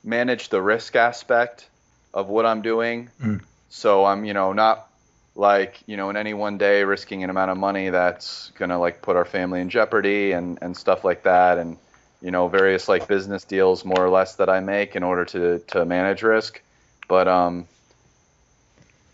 manage the risk aspect of what I'm doing. Mm. So I'm, you know, not like, you know, in any one day risking an amount of money that's gonna like put our family in jeopardy and and stuff like that, and you know, various like business deals more or less that I make in order to to manage risk, but um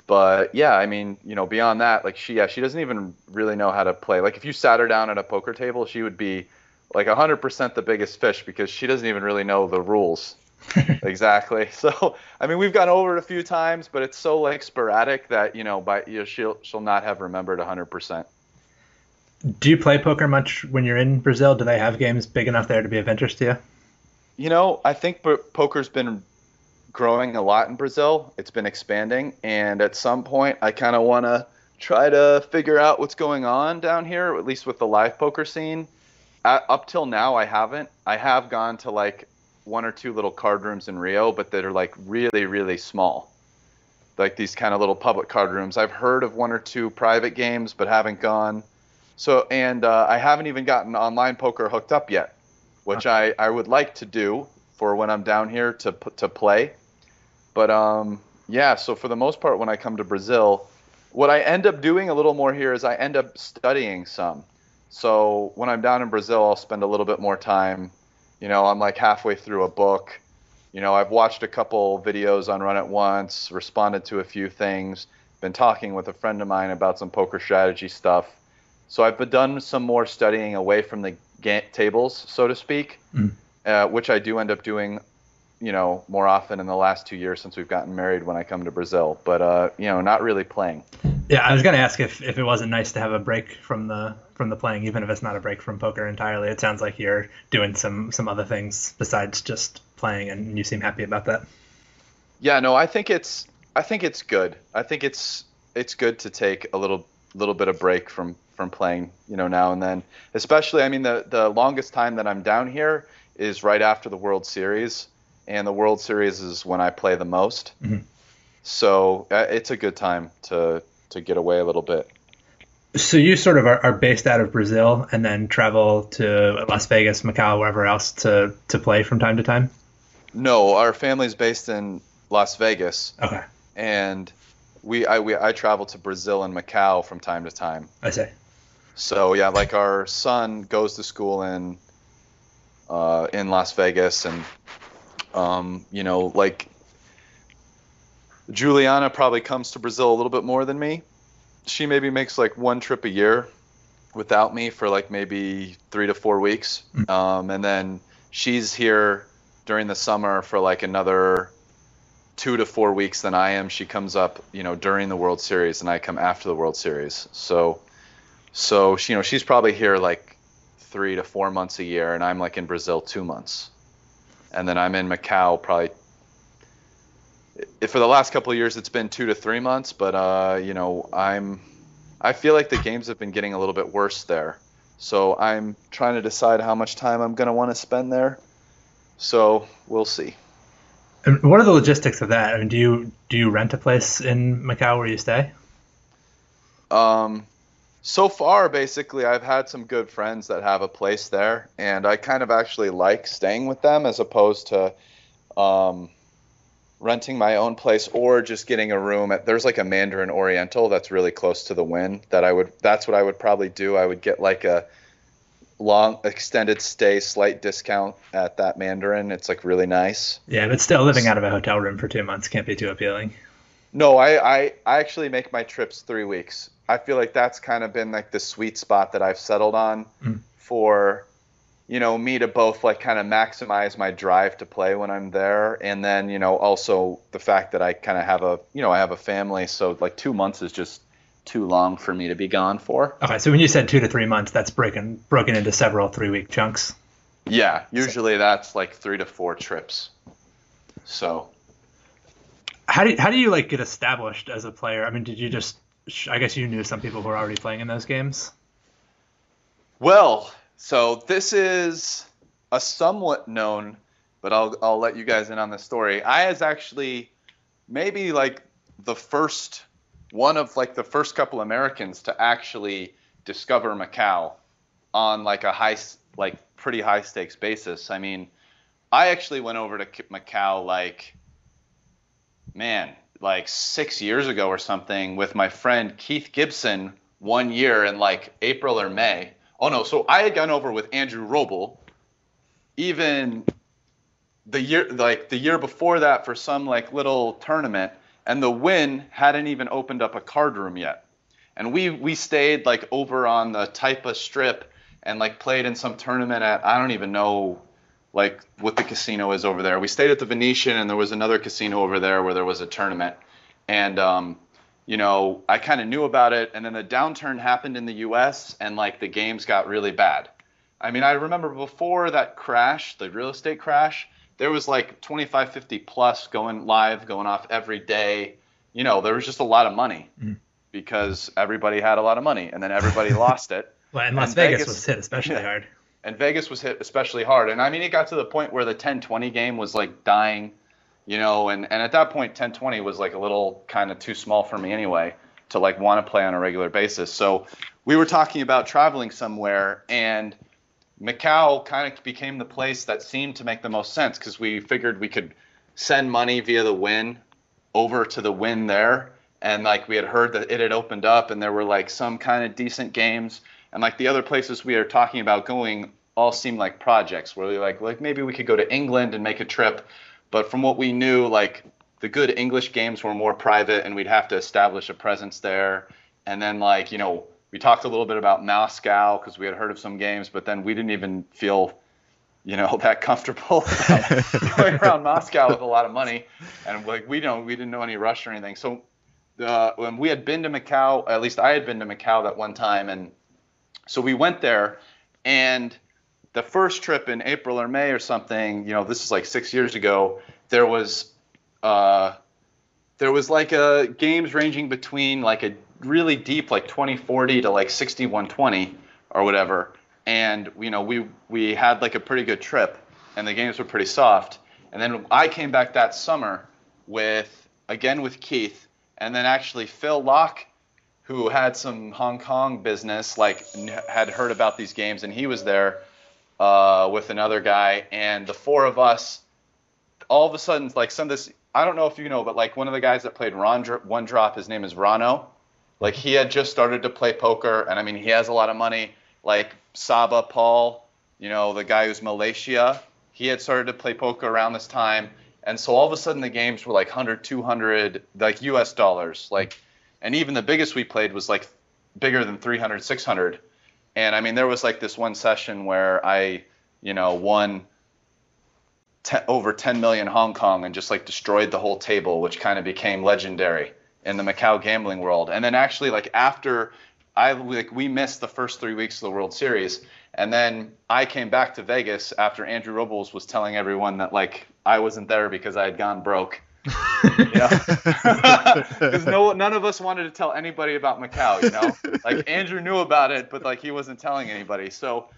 but yeah, I mean, you know, beyond that, like she, yeah, she doesn't even really know how to play. Like if you sat her down at a poker table, she would be like 100% the biggest fish because she doesn't even really know the rules exactly. So, I mean, we've gone over it a few times, but it's so like sporadic that you know, by you know, she'll she'll not have remembered 100%. Do you play poker much when you're in Brazil? Do they have games big enough there to be of interest to you? You know, I think poker's been growing a lot in Brazil. It's been expanding, and at some point, I kind of want to try to figure out what's going on down here, at least with the live poker scene. Uh, up till now, I haven't. I have gone to like one or two little card rooms in Rio, but that are like really, really small. Like these kind of little public card rooms. I've heard of one or two private games, but haven't gone. So, and uh, I haven't even gotten online poker hooked up yet, which I, I would like to do for when I'm down here to to play. But um, yeah, so for the most part, when I come to Brazil, what I end up doing a little more here is I end up studying some. So when I'm down in Brazil, I'll spend a little bit more time. You know, I'm like halfway through a book. You know, I've watched a couple videos on Run It Once, responded to a few things, been talking with a friend of mine about some poker strategy stuff. So I've done some more studying away from the tables, so to speak, Mm. uh, which I do end up doing, you know, more often in the last two years since we've gotten married when I come to Brazil. But uh, you know, not really playing. Yeah, I was gonna ask if, if it wasn't nice to have a break from the from the playing, even if it's not a break from poker entirely. It sounds like you're doing some some other things besides just playing, and you seem happy about that. Yeah, no, I think it's I think it's good. I think it's it's good to take a little little bit of break from from playing, you know, now and then. Especially, I mean, the the longest time that I'm down here is right after the World Series, and the World Series is when I play the most. Mhm. So uh, it's a good time to to get away a little bit. So you sort of are, are based out of Brazil, and then travel to Las Vegas, Macau, wherever else to to play from time to time. No, our family's based in Las Vegas, Okay, and we I we I travel to Brazil and Macau from time to time. I see. So yeah, like our son goes to school in uh, in Las Vegas, and um, you know, like Juliana probably comes to Brazil a little bit more than me. She maybe makes like one trip a year without me for like maybe three to four weeks, Mm. um, and then she's here during the summer for like another two to four weeks than I am. She comes up, you know, during the World Series, and I come after the World Series. So, so she, you know, she's probably here like three to four months a year, and I'm like in Brazil two months, and then I'm in Macau probably. For the last couple of years it's been two to three months, but uh, you know, I'm, I feel like the games have been getting a little bit worse there, so I'm trying to decide how much time I'm gonna want to spend there. So we'll see. And what are the logistics of that? I mean, do you do you rent a place in Macau where you stay? Um, so far, basically, I've had some good friends that have a place there, and I kind of actually like staying with them as opposed to um, renting my own place or just getting a room at there's like a Mandarin Oriental that's really close to the Wynn that I would that's what I would probably do. I would get like a long extended stay slight discount at that Mandarin. It's like really nice. Yeah, but still living out of a hotel room for two months can't be too appealing. No, I, I, I actually make my trips three weeks. I feel like that's kind of been like the sweet spot that I've settled on Mm. for, you know, me to both like kind of maximize my drive to play when I'm there, and then you know also the fact that I kind of have a you know I have a family, so like two months is just too long for me to be gone for. Okay, so when you said two to three months, that's broken broken into several three week chunks. Yeah, usually that's like three to four trips. So How do how do you like get established as a player? I mean, did you just? I guess you knew some people who were already playing in those games. Well, so this is a somewhat known, but I'll I'll let you guys in on the story. I was actually maybe like the first one of like the first couple Americans to actually discover Macau on like a high like pretty high stakes basis. I mean, I actually went over to Macau like man, like 6 years ago or something with my friend Keith Gipson one year in like April or May. Oh no, so I had gone over with Andrew Robl even the year like the year before that for some like little tournament and the Wynn hadn't even opened up a card room yet. And we we stayed like over on the Taipa strip and like played in some tournament at I don't even know like what the casino is over there. We stayed at the Venetian and there was another casino over there where there was a tournament. And um you know, I kind of knew about it, and then the downturn happened in the U.S. and like the games got really bad. I mean, I remember before that crash, the real estate crash, there was like 25, 50 plus going live, going off every day. You know, there was just a lot of money Mm. because everybody had a lot of money, and then everybody lost it. Well, and Las And Vegas, Vegas- was hit especially yeah. hard. And Vegas was hit especially hard. And I mean, it got to the point where the 10-20 game was like dying, you know, and, and at that point, 10-20 was like a little kind of too small for me anyway to like want to play on a regular basis. So we were talking about traveling somewhere, and Macau kind of became the place that seemed to make the most sense because we figured we could send money via the Wynn over to the Wynn there. And like we had heard that it had opened up and there were like some kind of decent games. And like the other places we are talking about going all seemed like projects where we like like maybe we could go to England and make a trip. But from what we knew, like the good English games were more private and we'd have to establish a presence there. And then like, you know, we talked a little bit about Moscow because we had heard of some games, but then we didn't even feel you know that comfortable going around Moscow with a lot of money, and like we don't we didn't know any rush or anything. So uh, when we had been to Macau, at least I had been to Macau that one time, and so we went there, and the first trip in April or May or something, you know, this is like six years ago. There was uh, there was like a games ranging between like a really deep like 2040 to like 6120 or whatever and you know we we had like a pretty good trip and the games were pretty soft and then i came back that summer with again with keith and then actually phil locke who had some hong kong business like had heard about these games and he was there uh, with another guy and the four of us all of a sudden like some of this i don't know if you know but like one of the guys that played Ron, one drop his name is rano. Like he had just started to play poker and i mean he has a lot of money. Like saba paul you know the guy who's malaysia he had started to play poker around this time. And so all of a sudden the games were like 100 200 like us dollars. Like and even the biggest we played was like bigger than 300 600 and i mean there was like this one session where i you know won te- over 10 million Hong Kong and just like destroyed the whole table, which kind of became legendary in the Macau gambling world. And then actually, like after I like we missed the first three weeks of the World Series, and then I came back to Vegas after Andrew Robl was telling everyone that like I wasn't there because I had gone broke. Know, because no, none of us wanted to tell anybody about Macau. You know, like Andrew knew about it, but like he wasn't telling anybody. So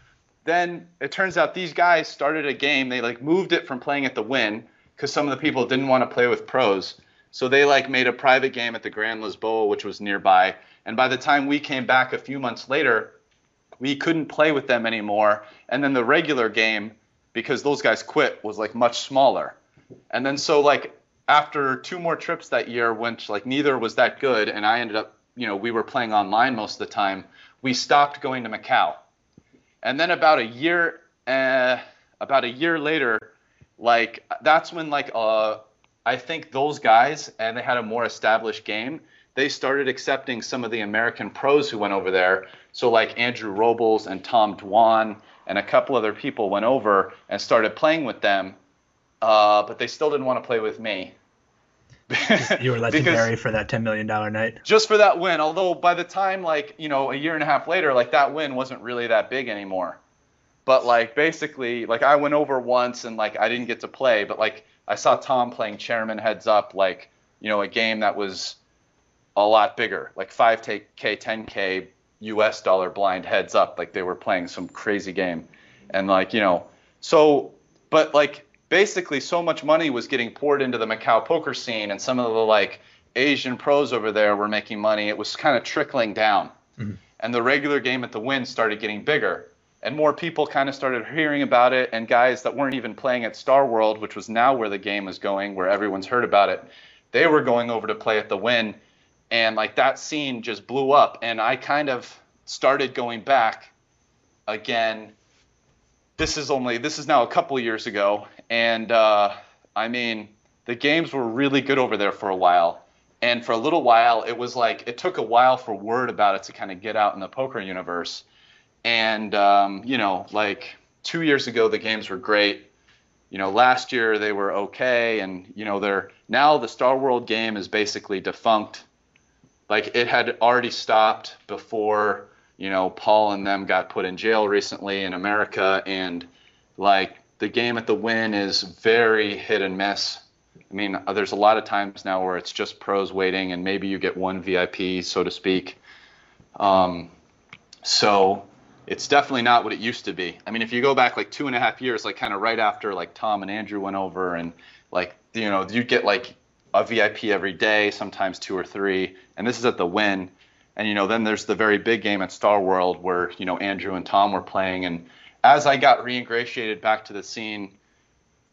then it turns out these guys started a game. They like moved it from playing at the Wynn because some of the people didn't want to play with pros. So they like made a private game at the Grand Lisboa, which was nearby. And by the time we came back a few months later, we couldn't play with them anymore. And then the regular game, because those guys quit, was like much smaller. And then so like after two more trips that year, which like neither was that good, and I ended up, you know, we were playing online most of the time. We stopped going to Macau, and then about a year, uh, about a year later, like that's when like uh, I think those guys and they had a more established game. They started accepting some of the American pros who went over there. So like Andrew Robl and Tom Dwan and a couple other people went over and started playing with them, uh, but they still didn't want to play with me. You were legendary for that $10 million night. just for that win. Although by the time like you know a year and a half later, like that win wasn't really that big anymore. But like basically, like I went over once and like I didn't get to play, but like I saw Tom playing chairman heads up, like you know a game that was a lot bigger, like 5k, 10k U.S. dollar blind heads up, like they were playing some crazy game, and like you know so but like basically so much money was getting poured into the Macau poker scene and some of the like Asian pros over there were making money. It was kind of trickling down. Mm-hmm. And the regular game at the Wynn started getting bigger. And more people kind of started hearing about it and guys that weren't even playing at Star World, which was now where the game was going, where everyone's heard about it. They were going over to play at the Wynn and like that scene just blew up and I kind of started going back again this is only this is now a couple years ago and uh, i mean the games were really good over there for a while. And for a little while it was like it took a while for word about it to kind of get out in the poker universe. And um, you know like two years ago the games were great. You know last year they were okay. And you know they're now the star world game is basically defunct. Like it had already stopped before you know paul and them got put in jail recently in america. And like the game at the Wynn is very hit and miss. I mean uh, there's a lot of times now where it's just pros waiting and maybe you get one vip so to speak. Um, so it's definitely not what it used to be. I mean, if you go back like two and a half years, like kind of right after like Tom and Andrew went over, and like you know you'd get like a VIP every day, sometimes two or three, and this is at the Wynn, and you know then there's the very big game at Star World where you know Andrew and Tom were playing, and as I got reingratiated back to the scene,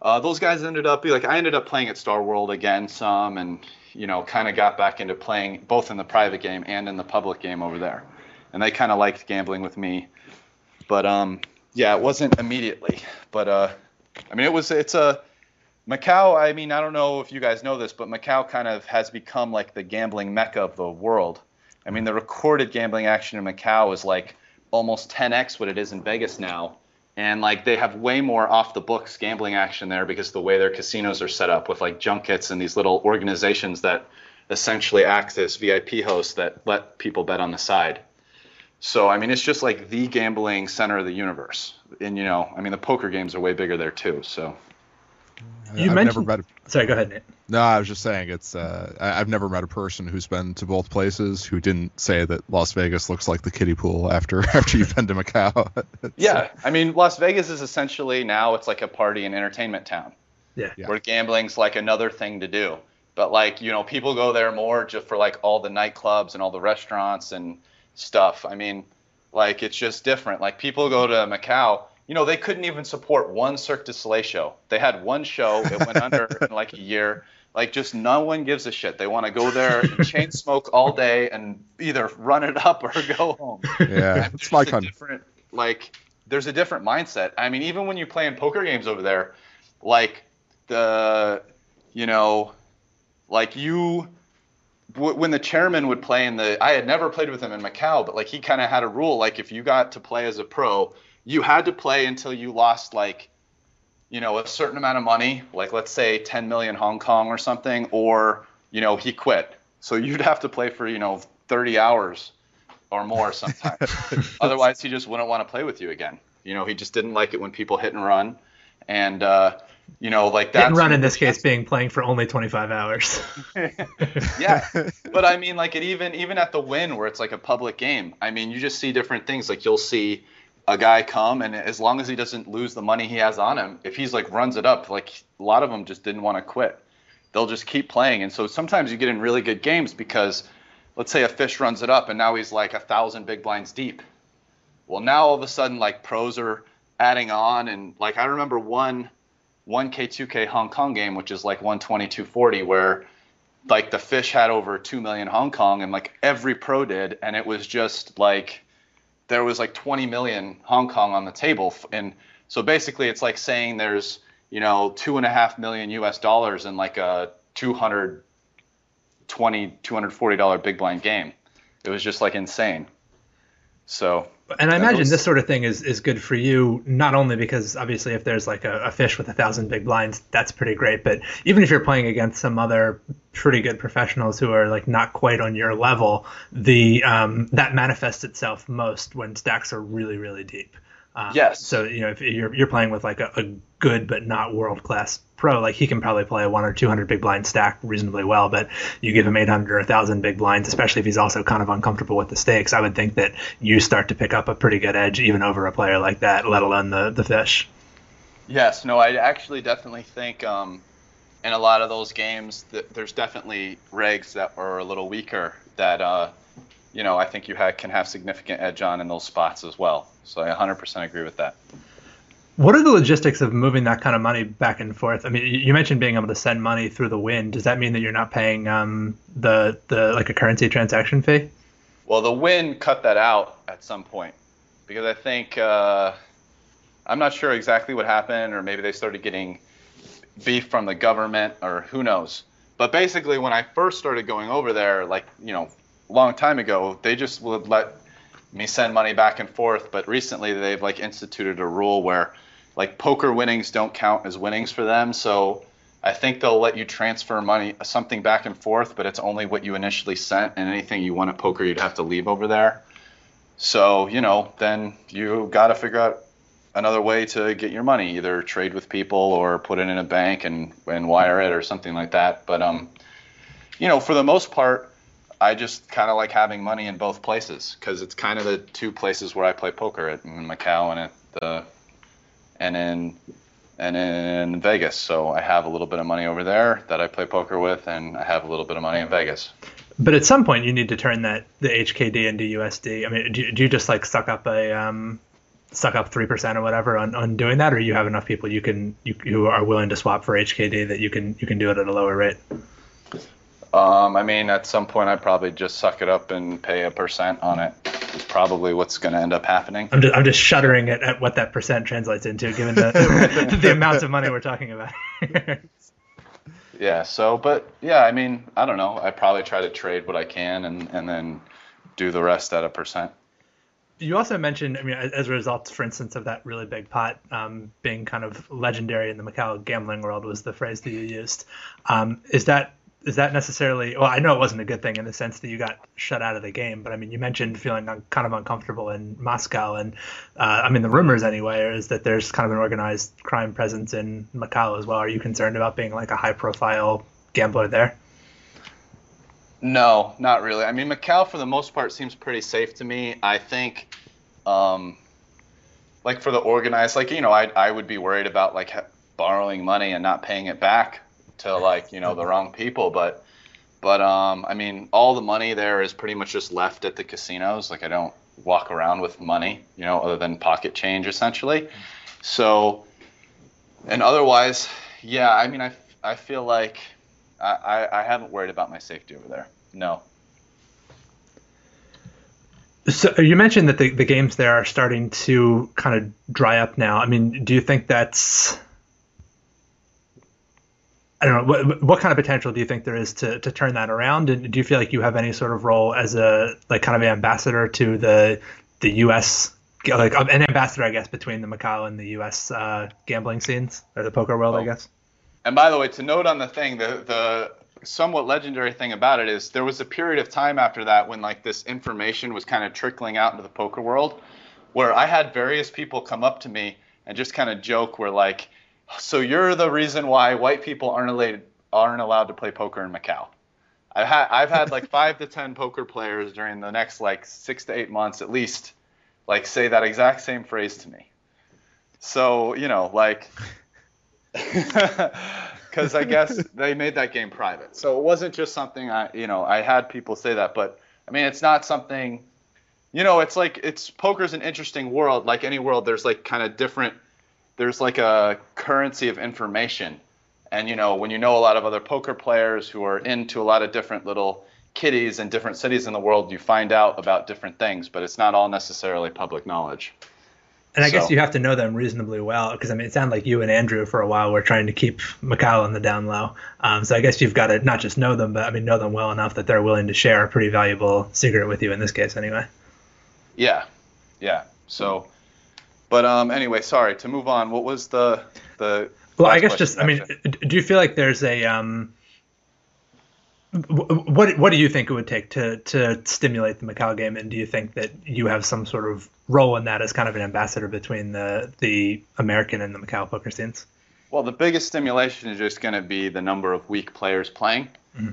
uh, those guys ended up like I ended up playing at Star World again some, and you know kind of got back into playing both in the private game and in the public game over there, and they kind of liked gambling with me. But um yeah it wasn't immediately. But uh i mean it was it's a macau i mean i don't know if you guys know this but macau kind of has become like the gambling mecca of the world. I mean the recorded gambling action in macau is like almost 10x what it is in vegas now. And like they have way more off the books gambling action there because the way their casinos are set up with like junkets and these little organizations that essentially act as vip hosts that let people bet on the side. So I mean, it's just like the gambling center of the universe, and you know, I mean, the poker games are way bigger there too. So You I've mentioned- never met. A, Sorry, go ahead, Nate. no, I was just saying it's. Uh, I, I've never met a person who's been to both places who didn't say that Las Vegas looks like the kiddie pool after after you've been to Macau. Yeah, I mean, Las Vegas is essentially now it's like a party and entertainment town Yeah. Yeah. where gambling's like another thing to do. But like you know, people go there more just for like all the nightclubs and all the restaurants and stuff. I mean, like it's just different. Like people go to Macau. You know, they couldn't even support one Cirque du Soleil show. They had one show. It went under in like a year. Like just no one gives a shit. They want to go there and chain smoke all day and either run it up or go home. yeah, it's there's my a kind. different like there's a different mindset. I mean, even when you play in poker games over there, like the you know, like you when the chairman would play in the I had never played with him in Macau, but like he kind of had a rule like if you got to play as a pro, you had to play until you lost like you know a certain amount of money, like let's say 10 million Hong Kong or something, or you know he quit. So you'd have to play for you know 30 hours or more sometimes. Otherwise, he just wouldn't want to play with you again. You know, he just didn't like it when people hit and run, and uh, you know, like Hit that. and run in this case being playing for only 25 hours. yeah, but I mean, like it even even at the Wynn where it's like a public game. I mean, you just see different things. Like you'll see a guy come, and as long as he doesn't lose the money he has on him, if he's like runs it up, like a lot of them just didn't want to quit. They'll just keep playing, and so sometimes you get in really good games because, let's say a fish runs it up, and now he's like a thousand big blinds deep. Well, now all of a sudden, like pros are adding on, and like I remember one 1K2K Hong Kong game, which is like 120 240, where like the fish had over 2 million Hong Kong and like every pro did, and it was just like there was like 20 million Hong Kong on the table, and so basically it's like saying there's you know two and a half million U.S. dollars in like a 220 240 dollar big blind game. It was just like insane. So And I imagine those- this sort of thing is, is good for you, not only because obviously if there's like a, a fish with a thousand big blinds, that's pretty great. But even if you're playing against some other pretty good professionals who are like not quite on your level, the um, that manifests itself most when stacks are really really deep. Um, Yes. So you know if you're you're playing with like a, a good but not world class pro, like he can probably play a one or two hundred big blind stack reasonably well. But you give him eight hundred or thousand big blinds, especially if he's also kind of uncomfortable with the stakes. I would think that you start to pick up a pretty good edge even over a player like that, let alone the the fish. Yes, no, I actually definitely think um, in a lot of those games that there's definitely regs that are a little weaker that uh, you know I think you ha- can have significant edge on in those spots as well. So I 100% agree with that. What are the logistics of moving that kind of money back and forth? I mean, you mentioned being able to send money through the Wynn. Does that mean that you're not paying um, the the like a currency transaction fee? Well, the Wynn cut that out at some point because I think uh, I'm not sure exactly what happened, or maybe they started getting beef from the government, or who knows. But basically, when I first started going over there, like you know, a long time ago, they just would let me send money back and forth. But recently, they've like instituted a rule where like poker winnings don't count as winnings for them. So I think they'll let you transfer money something back and forth, but it's only what you initially sent, and anything you won at poker, you'd have to leave over there. So you know, then you got to figure out another way to get your money, either trade with people or put it in a bank and and wire it or something like that. But um, you know, for the most part, I just kind of like having money in both places because it's kind of the two places where I play poker at in Macau and at the and in and in Vegas. So I have a little bit of money over there that I play poker with, and I have a little bit of money in Vegas. But at some point, you need to turn that the HKD into USD. I mean, do, do you just like suck up a um, suck up three percent or whatever on, on doing that, or you have enough people you can you who are willing to swap for HKD that you can you can do it at a lower rate? Um, I mean, at some point, I'd probably just suck it up and pay a percent on it. It's probably what's going to end up happening. I'm just I'm just shuddering at, at what that percent translates into, given the the amounts of money we're talking about. Yeah. So, but yeah, I mean, I don't know. I probably try to trade what I can and and then do the rest at a percent. You also mentioned, I mean, as a result, for instance, of that really big pot um, being kind of legendary in the Macau gambling world was the phrase that you used. Um, is that is that necessarily? Well, I know it wasn't a good thing in the sense that you got shut out of the game, but I mean, you mentioned feeling un, kind of uncomfortable in Moscow, and uh, I mean, the rumors anyway is that there's kind of an organized crime presence in Macau as well. Are you concerned about being like a high profile gambler there? No, not really. I mean, Macau for the most part seems pretty safe to me. I think, um, like for the organized, like you know, I I would be worried about like borrowing money and not paying it back to like you know the wrong people, but. But um, I mean, all the money there is pretty much just left at the casinos. Like I don't walk around with money, you know, other than pocket change essentially. So, and otherwise, yeah, I mean, I, I feel like I, I, I haven't worried about my safety over there. No. So you mentioned that the, the games there are starting to kind of dry up now. I mean, do you think that's I don't know what what kind of potential do you think there is to, to turn that around? And do you feel like you have any sort of role as a like kind of ambassador to the the U.S. like an ambassador, I guess, between the Macau and the U.S. Uh, gambling scenes or the poker world, I Oh. guess. And by the way, to note on the thing, the the somewhat legendary thing about it is there was a period of time after that when like this information was kind of trickling out into the poker world, where I had various people come up to me and just kind of joke, where like, so you're the reason why white people aren't allowed aren't allowed to play poker in Macau. I've had I've had like five to ten poker players during the next like six to eight months at least, like say that exact same phrase to me. So you know like because I guess they made that game private. So it wasn't just something I, you know, I had people say that, but I mean, it's not something, you know, it's like it's poker's an interesting world. Like any world, there's like kind of different there's like a currency of information. And you know, when you know a lot of other poker players who are into a lot of different little kitties in different cities in the world, you find out about different things, but it's not all necessarily public knowledge. And I guess you have to know them reasonably well because I mean, it sounded like you and Andrew for a while were trying to keep Macau on the down low. Um, so I guess you've got to not just know them, but I mean, know them well enough that they're willing to share a pretty valuable secret with you in this case, anyway. Yeah, yeah. So, but um, anyway, sorry to move on. What was the the? Well, I guess just I mean, do you feel like there's a um, what what do you think it would take to to stimulate the Macau game, and do you think that you have some sort of role in that as kind of an ambassador between the the American and the Macau poker scenes? Well, the biggest stimulation is just going to be the number of weak players playing.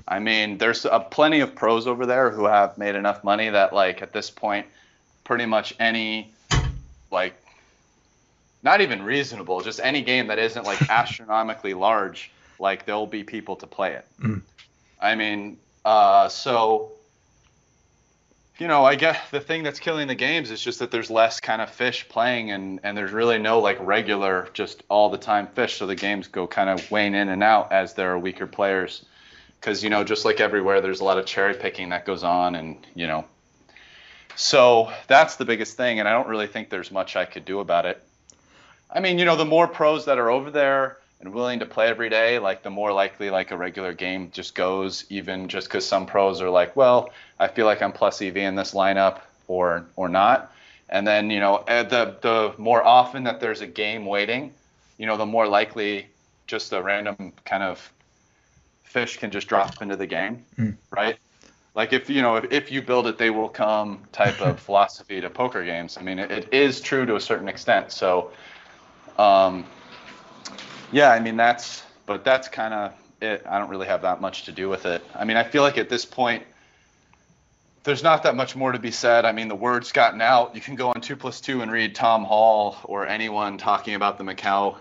I mean, there's uh, plenty of pros over there who have made enough money that, like, at this point, pretty much any, like, not even reasonable, just any game that isn't like astronomically large, like, there'll be people to play it. I mean, uh, so, you know, I guess the thing that's killing the games is just that there's less kind of fish playing and, and there's really no like regular, just all the time fish. So the games go kind of wane in and out as there are weaker players. Because, you know, just like everywhere, there's a lot of cherry picking that goes on and, you know, so that's the biggest thing. And I don't really think there's much I could do about it. I mean, you know, the more pros that are over there and willing to play every day, like the more likely like a regular game just goes, even just because some pros are like, well, I feel like I'm plus EV in this lineup or or not. And then, you know, eh, the the more often that there's a game waiting, you know, the more likely just a random kind of fish can just drop into the game, right? Like if you know if, if you build it, they will come type of philosophy to poker games. I mean, it, it is true to a certain extent. So, um, yeah, I mean that's, but that's kind of it. I don't really have that much to do with it. I mean, I feel like at this point, there's not that much more to be said. I mean, the word's gotten out. You can go on two plus two and read Tom Hall or anyone talking about the Macau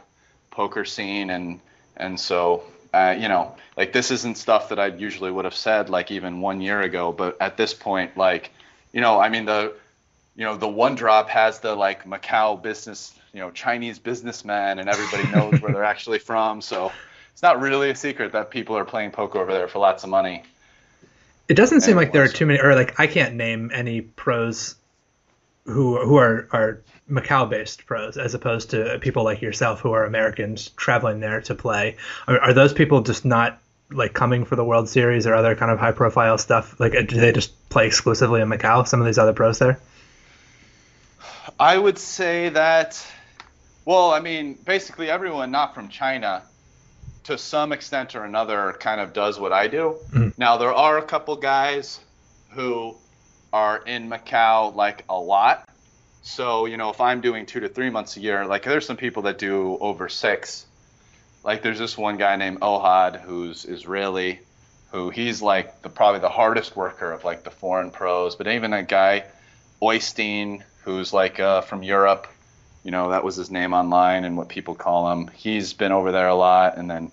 poker scene, and and so uh, you know, like this isn't stuff that I usually would have said like even one year ago. But at this point, like, you know, I mean the you know the one drop has the like Macau business, you know, Chinese businessmen, and everybody knows where they're actually from. So it's not really a secret that people are playing poker over there for lots of money. It doesn't seem like there are too many, or like I can't name any pros who who are are Macau-based pros, as opposed to people like yourself who are Americans traveling there to play. Are, are those people just not like coming for the World Series or other kind of high-profile stuff? Like, do they just play exclusively in Macau? Some of these other pros there. I would say that, well, I mean, basically everyone not from China, to some extent or another, kind of does what I do. Mhm. Now, there are a couple guys who are in Macau like a lot. So, you know, if I'm doing two to three months a year, like there's some people that do over six. Like there's this one guy named Ohad who's Israeli, who he's like the probably the hardest worker of like the foreign pros. But even a guy, Oystein, who's like uh, from Europe, you know, that was his name online and what people call him. He's been over there a lot. And then,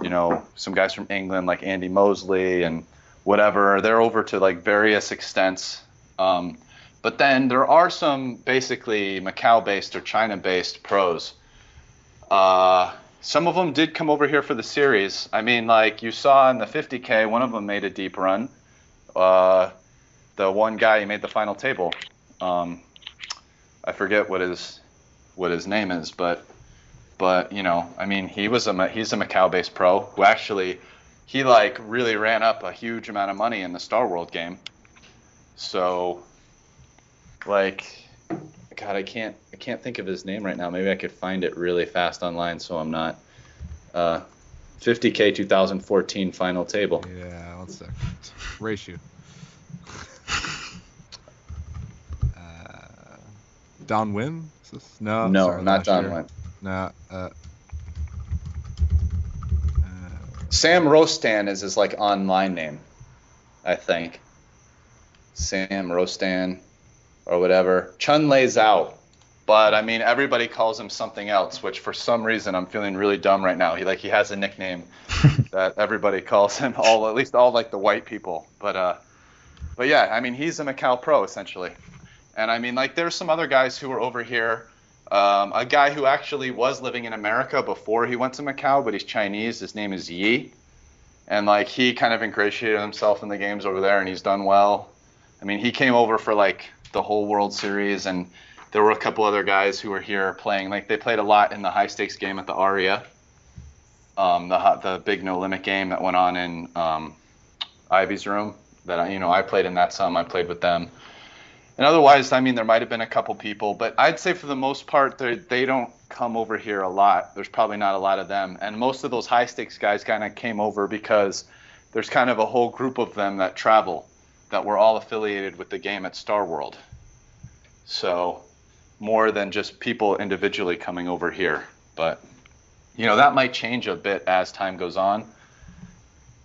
you know, some guys from England like Andy Mosley and whatever, they're over to like various extents. Um, but then there are some basically Macau based or China based pros. Uh, some of them did come over here for the series. I mean, like you saw in the 50K, one of them made a deep run. Uh, the one guy, he made the final table. Um, I forget what his what his name is, but but you know, I mean, he was a he's a Macau-based pro who actually he like really ran up a huge amount of money in the Star World game. So like God, I can't I can't think of his name right now. Maybe I could find it really fast online so I'm not uh 50k 2014 final table. Yeah, one second. Ratio. uh, downwind? Is this? No. no, sorry, not last Don year. Wynn. No. Uh, uh, Sam Rostan is his like online name, I think. Sam Rostan or whatever. Chun Lei Zhao. But I mean everybody calls him something else, which for some reason I'm feeling really dumb right now. He like he has a nickname that everybody calls him, all at least all like the white people. But uh but yeah, I mean he's a Macau pro essentially. And I mean like there's some other guys who are over here Um, a guy who actually was living in America before he went to Macau, but he's Chinese. His name is Yi, and like he kind of ingratiated himself in the games over there, and he's done well. I mean, he came over for like the whole World Series, and there were a couple other guys who were here playing. Like they played a lot in the high stakes game at the Aria, um, the the big no limit game that went on in um, Ivey's room. That I, you know, I played in that some. I played with them. And otherwise, I mean, there might have been a couple people, but I'd say for the most part, they they don't come over here a lot. There's probably not a lot of them, and most of those high stakes guys kind of came over because there's kind of a whole group of them that travel that were all affiliated with the game at Star World. So more than just people individually coming over here, but you know that might change a bit as time goes on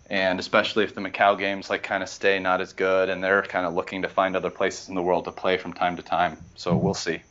and especially if the Macau games like kind of stay not as good and they're kind of looking to find other places in the world to play from time to time. So we'll see.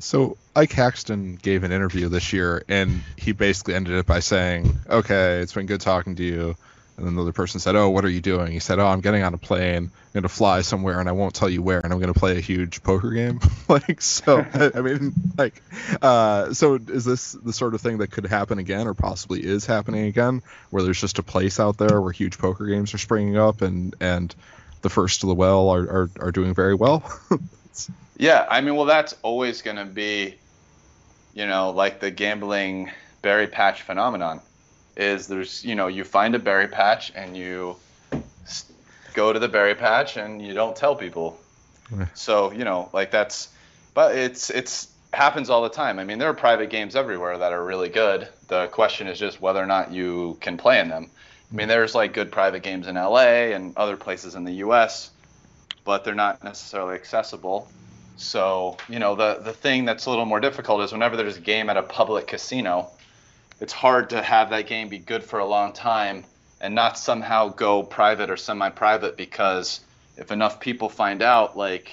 So Ike Haxton gave an interview this year, and he basically ended it by saying, "Okay, it's been good talking to you." And then the other person said, "Oh, what are you doing?" He said, "Oh, I'm getting on a plane. I'm going to fly somewhere, and I won't tell you where, and I'm going to play a huge poker game." like, so I mean, like, uh, so is this the sort of thing that could happen again, or possibly is happening again, where there's just a place out there where huge poker games are springing up, and and the first to the well are are, are doing very well? Yeah, I mean, well, that's always going to be, you know, like the gambling berry patch phenomenon. Is there's, you know, you find a berry patch and you go to the berry patch and you don't tell people. So, you know, like that's, but it's it's happens all the time. I mean, there are private games everywhere that are really good. The question is just whether or not you can play in them. I mean, there's like good private games in LA and other places in the US, but they're not necessarily accessible. So, you know, the the thing that's a little more difficult is whenever there's a game at a public casino, it's hard to have that game be good for a long time and not somehow go private or semi-private because if enough people find out like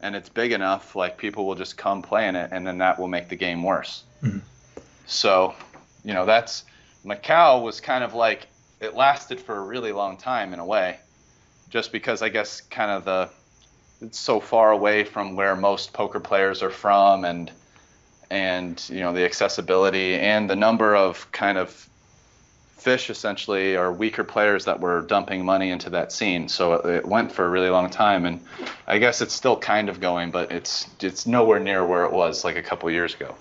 and it's big enough, like people will just come playing it and then that will make the game worse. Mhm. So, you know, that's Macau was kind of like it lasted for a really long time in a way just because I guess kind of the it's so far away from where most poker players are from and and you know the accessibility and the number of kind of fish essentially or weaker players that were dumping money into that scene so it, it went for a really long time and i guess it's still kind of going but it's it's nowhere near where it was like a couple years ago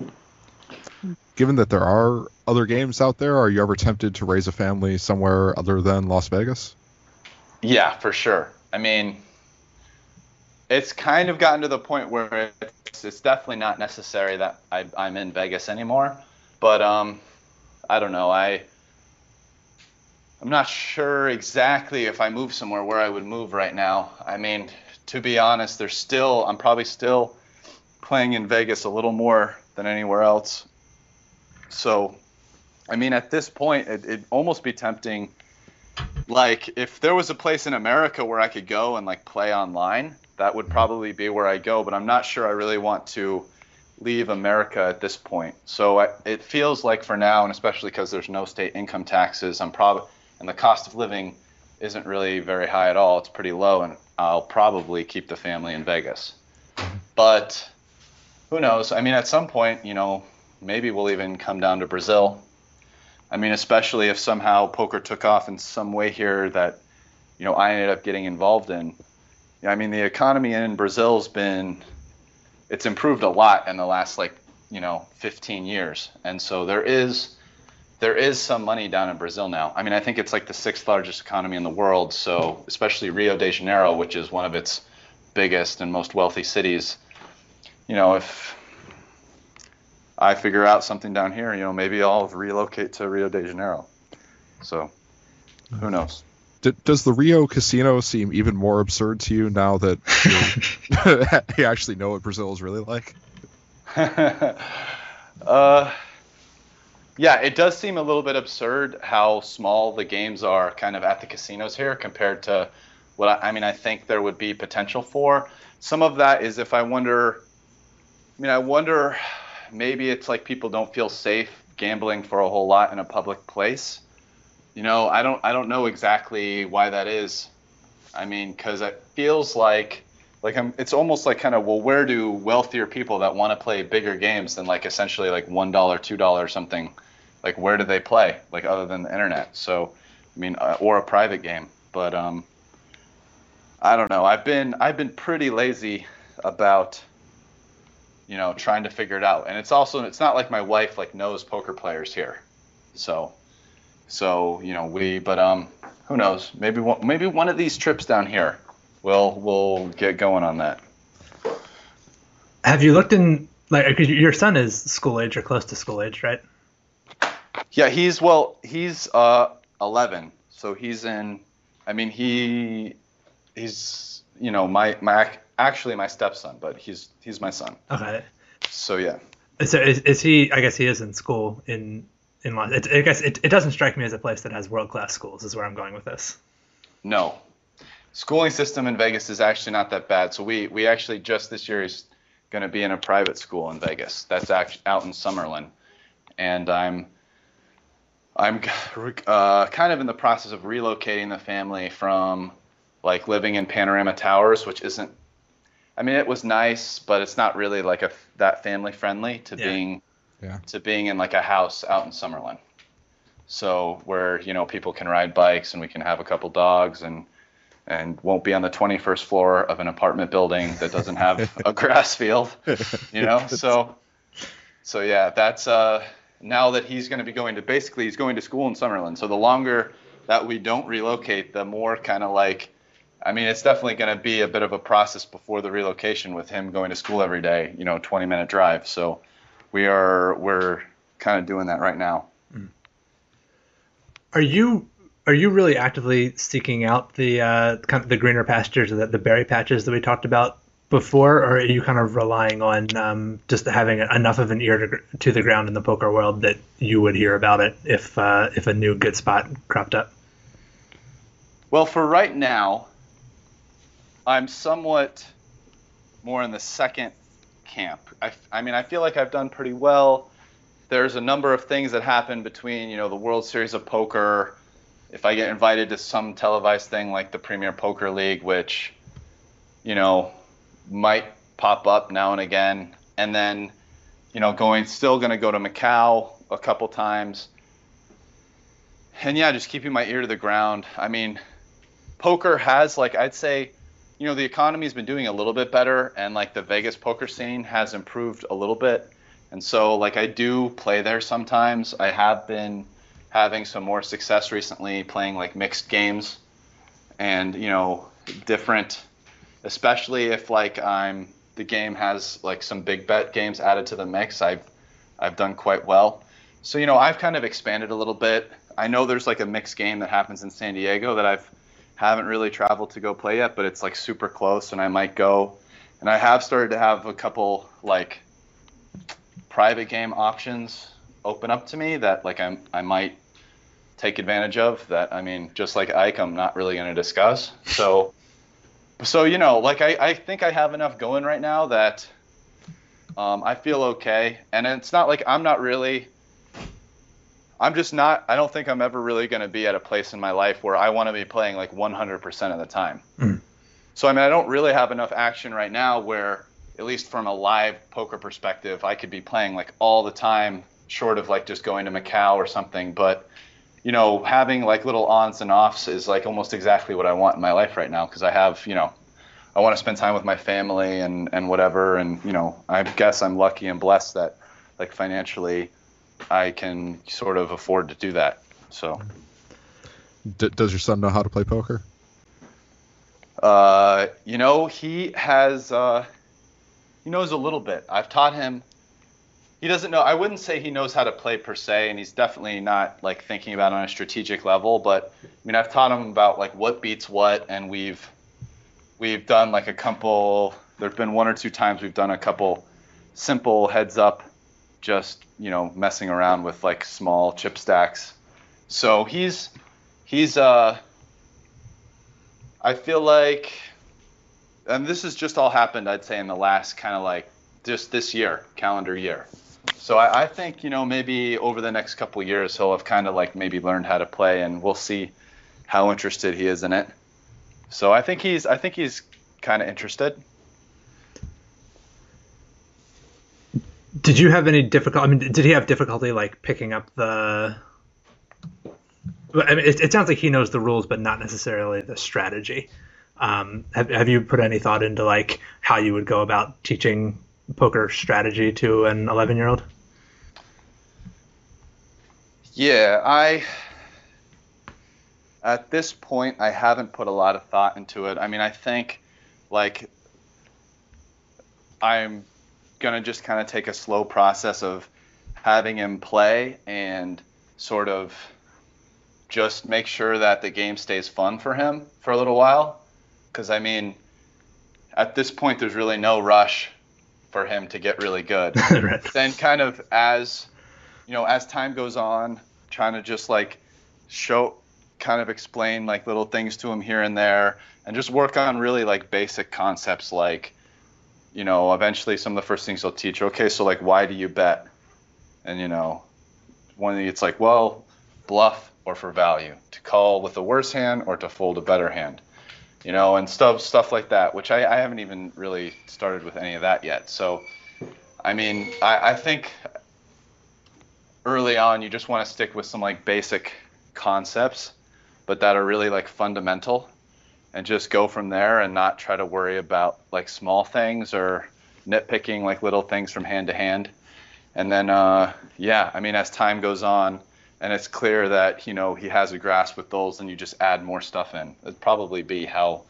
Given that there are other games out there, are you ever tempted to raise a family somewhere other than Las Vegas? Yeah, for sure. I mean, it's kind of gotten to the point where it's, it's definitely not necessary that I, I'm in Vegas anymore. But um, I don't know. I I'm not sure exactly if I move somewhere where I would move right now. I mean, to be honest, there's still I'm probably still playing in Vegas a little more than anywhere else. So, I mean, at this point, it, it'd almost be tempting like if there was a place in America where I could go and like play online, that would probably be where I go. But I'm not sure I really want to leave America at this point. So I, it feels like for now, and especially because there's no state income taxes, I'm probably and the cost of living isn't really very high at all. It's pretty low, and I'll probably keep the family in Vegas. But who knows? I mean, at some point, you know, maybe we'll even come down to Brazil. I mean, especially if somehow poker took off in some way here that, you know, I ended up getting involved in. I mean, the economy in Brazil's been, it's improved a lot in the last like, you know, 15 years, and so there is, there is some money down in Brazil now. I mean, I think it's like the sixth largest economy in the world. So especially Rio de Janeiro, which is one of its biggest and most wealthy cities. You know, if I figure out something down here, you know, maybe I'll relocate to Rio de Janeiro. So, who knows? Does the Rio casino seem even more absurd to you now that you, you actually know what Brazil is really like? uh, yeah, it does seem a little bit absurd how small the games are kind of at the casinos here compared to what I, I mean, I think there would be potential for. Some of that is if I wonder, I mean, I wonder maybe it's like people don't feel safe gambling for a whole lot in a public place. You know, I don't I don't know exactly why that is. I mean, because it feels like like I'm, it's almost like kind of well, where do wealthier people that want to play bigger games than like essentially like one dollar, two dollar something, like where do they play like other than the internet? So, I mean, uh, or a private game. But um, I don't know. I've been I've been pretty lazy about you know trying to figure it out, and it's also it's not like my wife like knows poker players here, so so you know we but um who knows maybe one, maybe one of these trips down here we'll we'll get going on that. Have you looked in like because your son is school age or close to school age, right? Yeah, he's well, he's uh 11, so he's in. I mean, he he's you know my my actually my stepson, but he's he's my son. Okay. So yeah. So is, is he? I guess he is in school in in Los. It, I guess it, it doesn't strike me as a place that has world class schools. Is where I'm going with this. No, schooling system in Vegas is actually not that bad. So we we actually just this year is going to be in a private school in Vegas. That's out in Summerlin, and I'm I'm uh, kind of in the process of relocating the family from like living in Panorama Towers, which isn't. I mean, it was nice, but it's not really like a that family friendly to Yeah. being Yeah. to being in like a house out in Summerlin. So where you know people can ride bikes and we can have a couple dogs and and won't be on the 21st floor of an apartment building that doesn't have a grass field, you know. So so yeah, that's uh now that he's going to be going to basically he's going to school in Summerlin. So the longer that we don't relocate, the more kind of like I mean, it's definitely going to be a bit of a process before the relocation with him going to school every day, you know, 20 minute drive. So we are we're kind of doing that right now. Are you are you really actively seeking out the uh, kind of the greener pastures, the, the berry patches that we talked about before, or are you kind of relying on um, just having enough of an ear to, to the ground in the poker world that you would hear about it if uh, if a new good spot cropped up? Well, for right now, I'm somewhat more in the second camp. I, I mean, I feel like I've done pretty well. There's a number of things that happen between, you know, the World Series of Poker. If I get invited to some televised thing like the Premier Poker League, which, you know, might pop up now and again, and then, you know, going still going to go to Macau a couple times. And yeah, just keeping my ear to the ground. I mean, poker has like I'd say, you know, the economy's been doing a little bit better, and like the Vegas poker scene has improved a little bit. And so like I do play there sometimes. I have been having some more success recently playing like mixed games, and you know, different, especially if like I'm the game has like some big bet games added to the mix. I've I've done quite well. So you know, I've kind of expanded a little bit. I know there's like a mixed game that happens in San Diego that I've haven't really traveled to go play yet, but it's like super close, and I might go. And I have started to have a couple like private game options open up to me that like I'm I might take advantage of. That I mean, just like Ike, I'm not really going to discuss. So, so you know, like I I think I have enough going right now that um, I feel okay, and it's not like I'm not really. I'm just not. I don't think I'm ever really going to be at a place in my life where I want to be playing like 100% of the time. Mm. So I mean, I don't really have enough action right now where, at least from a live poker perspective, I could be playing like all the time, short of like just going to Macau or something. But you know, having like little ons and offs is like almost exactly what I want in my life right now because I have, you know, I want to spend time with my family and and whatever. And you know, I guess I'm lucky and blessed that like financially I can sort of afford to do that. So, D- does your son know how to play poker? uh, you know, he has, uh, he knows a little bit. I've taught him. He doesn't know. I wouldn't say he knows how to play per se, and he's definitely not like thinking about it on a strategic level. But I mean, I've taught him about like what beats what, and we've we've done like a couple. There've been one or two times we've done a couple simple heads up, just you know messing around with like small chip stacks. So he's he's uh I feel like and this has just all happened I'd say in the last kind of like just this year, calendar year. So I, I think, you know, maybe over the next couple years he'll have kind of like maybe learned how to play and we'll see how interested he is in it. So I think he's I think he's kind of interested. Did you have any difficulty? I mean, did he have difficulty like picking up the? I mean, it, it sounds like he knows the rules, but not necessarily the strategy. Um, have Have you put any thought into like how you would go about teaching poker strategy to an 11 year old? Yeah, I at this point I haven't put a lot of thought into it. I mean, I think like I'm going to just kind of take a slow process of having him play and sort of just make sure that the game stays fun for him for a little while cuz I mean at this point there's really no rush for him to get really good. right. then kind of as you know as time goes on trying to just like show kind of explain like little things to him here and there and just work on really like basic concepts like you know eventually some of the first things they'll teach okay so like why do you bet? And you know one of the, it's like well bluff or for value to call with a worse hand or to fold a better hand you know and stuff stuff like that which I, I haven't even really started with any of that yet. So i mean i, I think early on you just want to stick with some like basic concepts but that are really like fundamental and just go from there and not try to worry about like small things or nitpicking like little things from hand to hand. And then uh, yeah i mean as time goes on and it's clear that you know he has a grasp with those and you just add more stuff in. It'd probably be how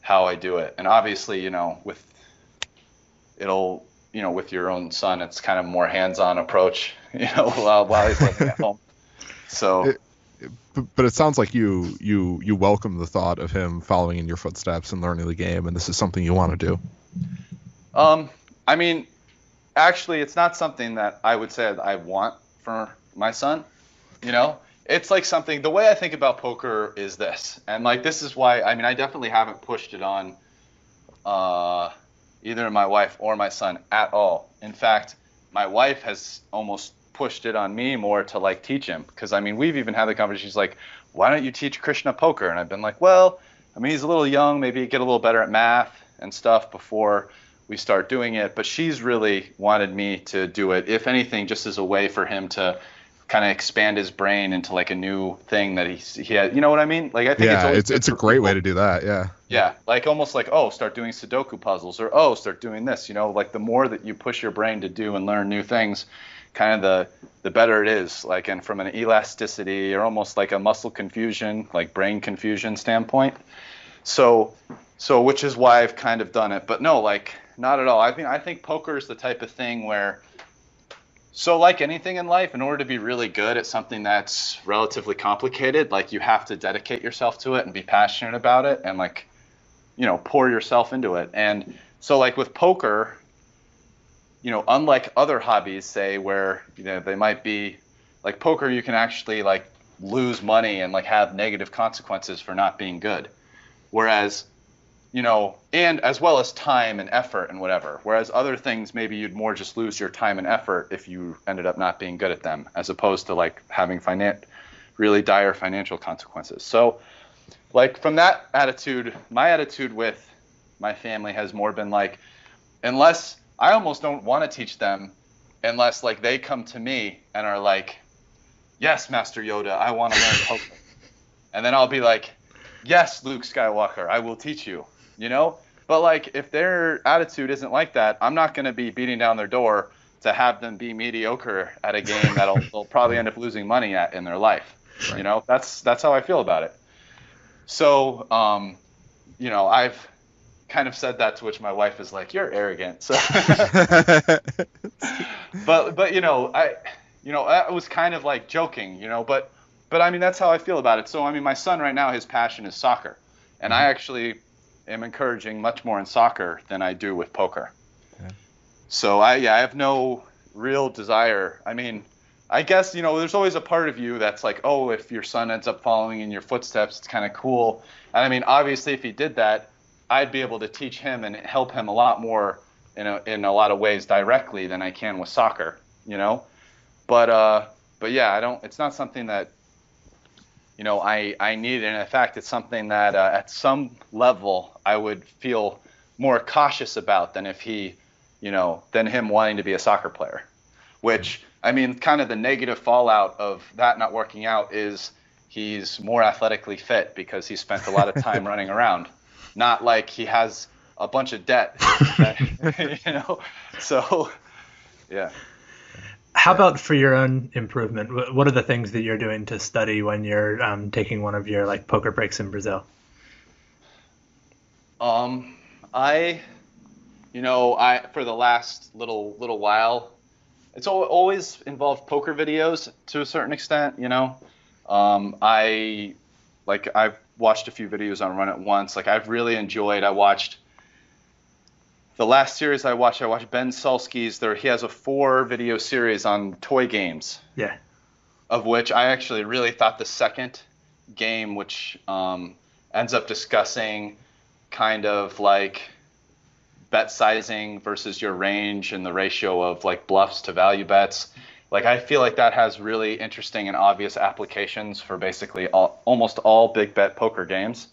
how i do it. And obviously you know with it'll you know with your own son it's kind of more hands-on approach you know while, while he's at home. So but, it sounds like you you you welcome the thought of him following in your footsteps and learning the game, and this is something you want to do. Um, I mean, actually, it's not something that I would say I want for my son. You know, it's like something. The way I think about poker is this, and like this is why. I mean, I definitely haven't pushed it on uh, either my wife or my son at all. In fact, my wife has almost pushed it on me more to like teach him because I mean, we've even had the conversation. She's like, "Why don't you teach Krishna poker?" And I've been like, "Well, I mean, he's a little young. Maybe get a little better at math and stuff before." we start doing it. But she's really wanted me to do it, if anything, just as a way for him to kind of expand his brain into like a new thing that he he had. You know what I mean? Like I think it's Yeah, always it's it's a great people- way to do that. Yeah. yeah, like almost like oh, start doing Sudoku puzzles, or oh, start doing this. You know, like the more that you push your brain to do and learn new things, kind of the the better it is. Like and from an elasticity or almost like a muscle confusion, like brain confusion standpoint. So, so which is why I've kind of done it. But no, like not at all. I think I think poker is the type of thing where. So, like anything in life, in order to be really good at something that's relatively complicated, like you have to dedicate yourself to it and be passionate about it and like you know pour yourself into it and so like with poker you know unlike other hobbies say where you know they might be like poker you can actually like lose money and like have negative consequences for not being good. Whereas you know and as well as time and effort and whatever. Whereas other things maybe you'd more just lose your time and effort if you ended up not being good at them as opposed to like having finan- really dire financial consequences. So like from that attitude, my attitude with my family has more been like, unless I almost don't want to teach them, unless like they come to me and are like, yes, Master Yoda, I want to learn poker, and then I'll be like, yes, Luke Skywalker, I will teach you, you know. But like if their attitude isn't like that, I'm not going to be beating down their door to have them be mediocre at a game that'll they'll probably end up losing money at in their life. You know, that's that's how I feel about it. So, um, you know, I've kind of said that to which my wife is like, "You're arrogant." So, but but you know, I you know, I was kind of like joking, you know, but but I mean that's how I feel about it. So I mean, my son right now, his passion is soccer, and I mm-hmm. actually am encouraging much more in soccer than I do with poker. So I yeah, I have no real desire. I mean, I guess you know, there's always a part of you that's like, oh, if your son ends up following in your footsteps, it's kind of cool. And I mean, obviously, if he did that, I'd be able to teach him and help him a lot more in a, in a lot of ways directly than I can with soccer, you know. But uh, but yeah, I don't. It's not something that you know I I need, and in fact, it's something that uh, at some level I would feel more cautious about than if he, you know, than him wanting to be a soccer player. Which I mean, kind of the negative fallout of that not working out is he's more athletically fit because he spent a lot of time running around. Not like he has a bunch of debt, you know. So, yeah. How about for your own improvement? What are the things that you're doing to study when you're um, taking one of your like poker breaks in Brazil? Um, I, you know, I for the last little little while, it's always involved poker videos to a certain extent. You know, um, I like I've watched a few videos on Run It Once. Like I've really enjoyed. I watched the last series I watched. I watched Ben Sulsky's. There he has a four video series on toy games Yeah. of which I actually really thought the second game, which um, ends up discussing kind of like bet sizing versus your range and the ratio of like bluffs to value bets. Like I feel like that has really interesting and obvious applications for basically all, almost all big bet poker games.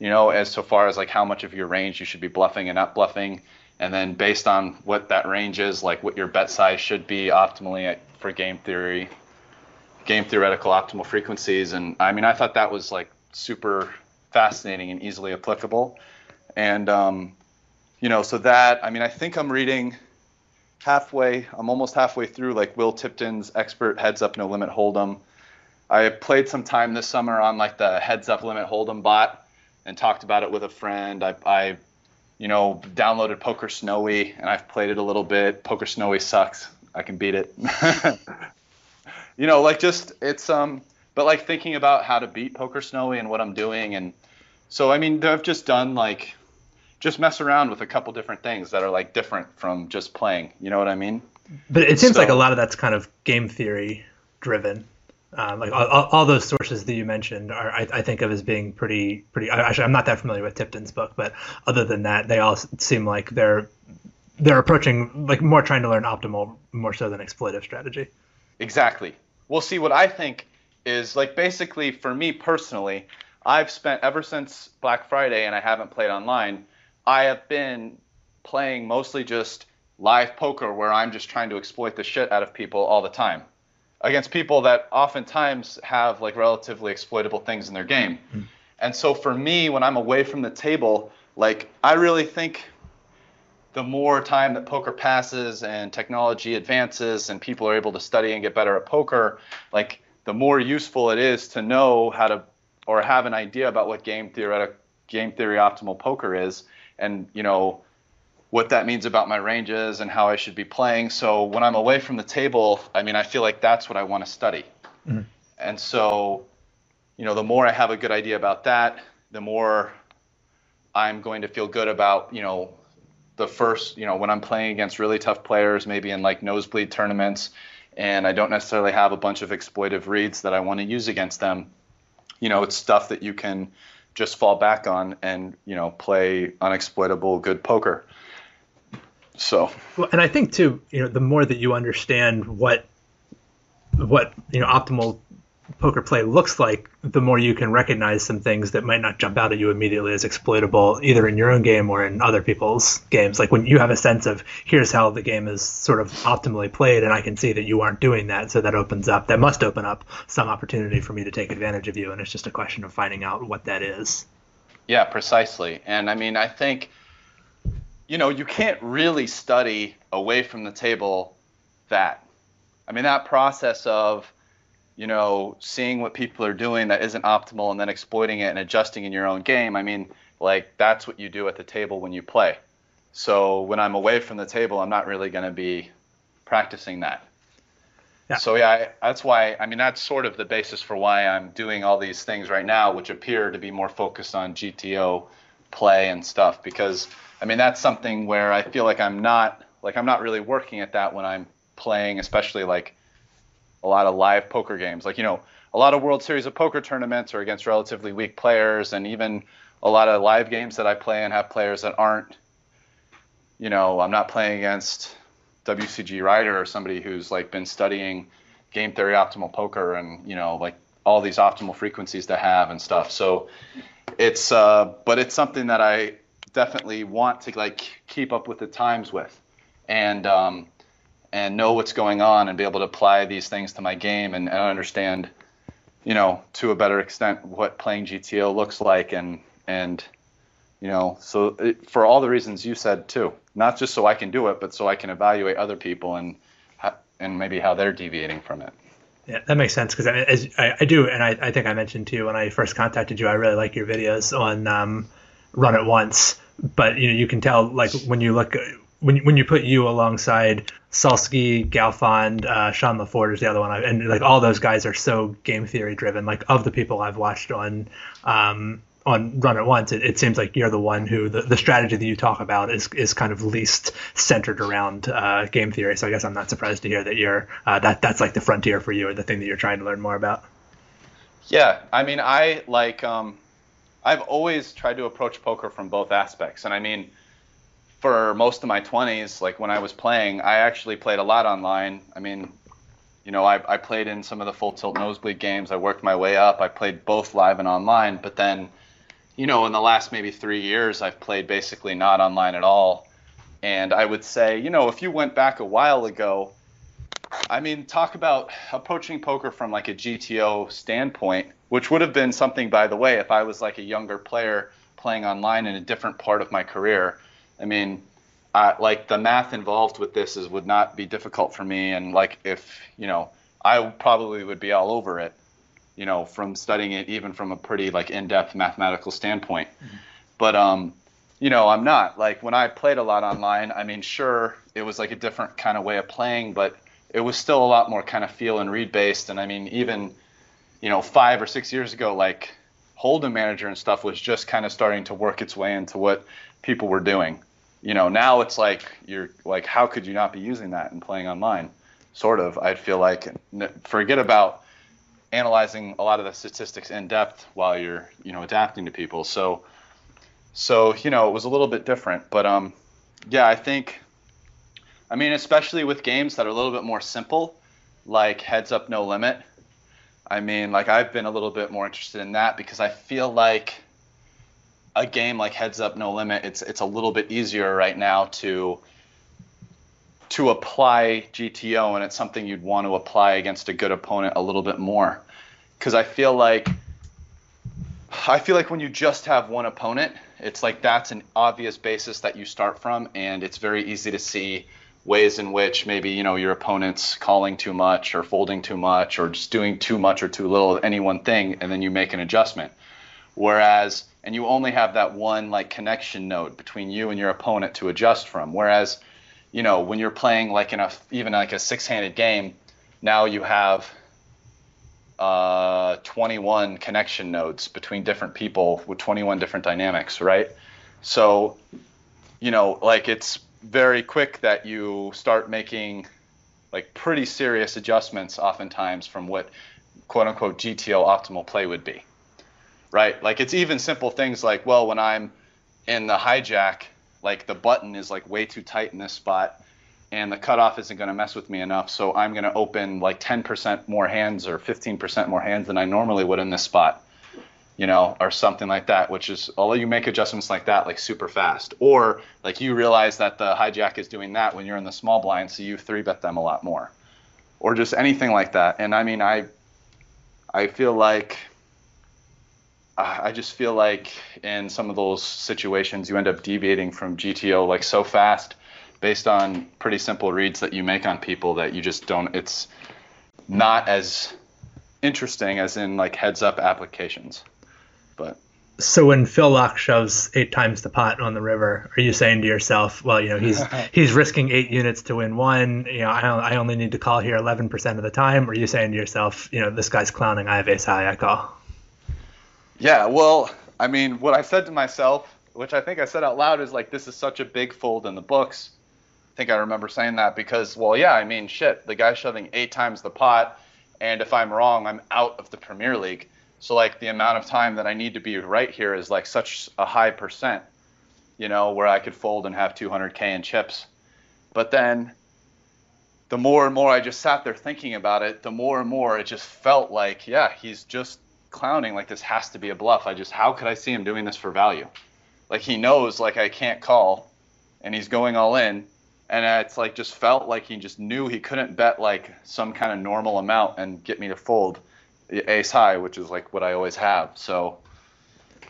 You know, as so far as like how much of your range you should be bluffing and not bluffing, and then based on what that range is, like what your bet size should be optimally for game theory, game theoretical optimal frequencies. And I mean, I thought that was like super fascinating and easily applicable. And, um, you know, so that, I mean, I think I'm reading halfway, I'm almost halfway through like Will Tipton's expert heads up no limit hold'em. I played some time this summer on like the heads up limit hold'em bot and talked about it with a friend. I, I you know, downloaded PokerSnowie and I've played it a little bit. PokerSnowie sucks. I can beat it. you know, like just it's um, but like thinking about how to beat PokerSnowie and what I'm doing, and so I mean, I've just done like just mess around with a couple different things that are like different from just playing. You know what I mean? But it seems like a lot of that's kind of game theory driven. Um, like all, all, those sources that you mentioned are, I, I think of as being pretty, pretty. I- Actually, I'm not that familiar with Tipton's book, but other than that, they all seem like they're they're approaching like more trying to learn optimal more so than exploitive strategy. Exactly. We'll see, what I think is like basically for me personally, I've spent ever since Black Friday and I haven't played online, I have been playing mostly just live poker where I'm just trying to exploit the shit out of people all the time against people that oftentimes have like relatively exploitable things in their game. Hmm. And so for me, when I'm away from the table, like I really think the more time that poker passes and technology advances and people are able to study and get better at poker, like the more useful it is to know how to or have an idea about what game theoretic game theory optimal poker is and you know what that means about my ranges and how I should be playing. So when I'm away from the table, I mean I feel like that's what I want to study. Mm-hmm. And so, you know, the more I have a good idea about that, the more I'm going to feel good about, you know, the first, you know, when I'm playing against really tough players, maybe in like nosebleed tournaments, and I don't necessarily have a bunch of exploitive reads that I want to use against them, you know, it's stuff that you can just fall back on and, you know, play unexploitable good poker. So, Well, and I think too, you know, the more that you understand what what you know optimal poker play looks like, the more you can recognize some things that might not jump out at you immediately as exploitable, either in your own game or in other people's games. Like when you have a sense of here's how the game is sort of optimally played, and I can see that you aren't doing that, so that opens up that must open up some opportunity for me to take advantage of you, and it's just a question of finding out what that is. Yeah, precisely. And I mean, I think, you know, you can't really study away from the table that. I mean, that process of, you know, seeing what people are doing that isn't optimal and then exploiting it and adjusting in your own game. I mean, like, that's what you do at the table when you play. So when I'm away from the table, I'm not really going to be practicing that. Yeah. So yeah, I, that's why. I mean, that's sort of the basis for why I'm doing all these things right now, which appear to be more focused on GTO play and stuff. Because I mean, that's something where I feel like I'm not like I'm not really working at that when I'm playing, especially like a lot of live poker games. Like you know, a lot of World Series of Poker tournaments are against relatively weak players, and even a lot of live games that I play and have players that aren't. You know, I'm not playing against WCGRider or somebody who's like been studying game theory optimal poker and you know like all these optimal frequencies to have and stuff. So it's uh, but it's something that I definitely want to like keep up with the times with, and um, and know what's going on and be able to apply these things to my game and, and understand, you know, to a better extent what playing GTO looks like and and you know, so it, for all the reasons you said too, not just so I can do it, but so I can evaluate other people and and maybe how they're deviating from it. Yeah, that makes sense because I, I, I do, and I, I think I mentioned to you when I first contacted you, I really like your videos on um, Run It Once. But you know, you can tell like when you look when when you put you alongside Sulsky, Galfond, uh, Sean LaFord is the other one, and like all those guys are so game theory driven. Like of the people I've watched on um, on Run It Once, it, it seems like you're the one who the, the strategy that you talk about is is kind of least centered around uh, game theory. So I guess I'm not surprised to hear that you're uh, that that's like the frontier for you or the thing that you're trying to learn more about. Yeah, I mean, I like um, I've always tried to approach poker from both aspects, and I mean for most of my 20s, like when I was playing, I actually played a lot online. I mean, you know, I, I played in some of the full tilt nosebleed games. I worked my way up. I played both live and online. But then, you know, in the last maybe three years, I've played basically not online at all. And I would say, you know, if you went back a while ago, I mean, talk about approaching poker from like a GTO standpoint, which would have been something, by the way, if I was like a younger player playing online in a different part of my career I mean, uh, like the math involved with this is would not be difficult for me, and like if you know, I probably would be all over it, you know, from studying it even from a pretty like in-depth mathematical standpoint. Mm-hmm. But um, you know, I'm not like when I played a lot online. I mean, sure, it was like a different kind of way of playing, but it was still a lot more kind of feel and read based. And I mean, even you know, five or six years ago, like Hold'em Manager and stuff was just kind of starting to work its way into what people were doing. You know, now it's like you're like, how could you not be using that and playing online? Sort of. I'd feel like forget about analyzing a lot of the statistics in depth while you're you know adapting to people. So so you know it was a little bit different, but um yeah, I think I mean especially with games that are a little bit more simple, like Heads Up No Limit. I mean, like I've been a little bit more interested in that because I feel like a game like Heads Up No Limit, it's it's a little bit easier right now to to apply GTO, and it's something you'd want to apply against a good opponent a little bit more, because I feel like I feel like when you just have one opponent, it's like that's an obvious basis that you start from, and it's very easy to see ways in which maybe you know your opponent's calling too much or folding too much or just doing too much or too little of any one thing, and then you make an adjustment. Whereas and you only have that one like connection node between you and your opponent to adjust from. Whereas, you know, when you're playing like in a even like a six-handed game, now you have uh, 21 connection nodes between different people with 21 different dynamics, right? So, you know, like it's very quick that you start making like pretty serious adjustments oftentimes from what quote unquote GTO optimal play would be right? Like it's even simple things like, well, when I'm in the hijack, like the button is like way too tight in this spot and the cutoff isn't going to mess with me enough. So I'm going to open like 10% more hands or 15% more hands than I normally would in this spot, you know, or something like that, which is, although you make adjustments like that, like super fast. Or like you realize that the hijack is doing that when you're in the small blind, so you three bet them a lot more. Or just anything like that. And I mean, I, I feel like I just feel like in some of those situations you end up deviating from GTO like so fast based on pretty simple reads that you make on people that you just don't it's not as interesting as in like heads up applications. But so when Phil Laak shoves eight times the pot on the river, are you saying to yourself, well, you know, he's he's risking eight units to win one. You know, I, I only need to call here 11% of the time. Or are you saying to yourself, you know, this guy's clowning. I have ace high. I call. Yeah, well, I mean, what I said to myself, which I think I said out loud, is like, this is such a big fold in the books. I think I remember saying that because, well, yeah, I mean, shit, the guy's shoving eight times the pot, and if I'm wrong, I'm out of the Premier League. So, like, the amount of time that I need to be right here is like such a high percent, you know, where I could fold and have 200K in chips. But then the more and more I just sat there thinking about it, the more and more it just felt like, yeah, he's just clowning like this has to be a bluff. I just how could I see him doing this for value? like he knows like I can't call, and he's going all in, and it's like just felt like he just knew he couldn't bet like some kind of normal amount and get me to fold ace high, which is like what I always have. So,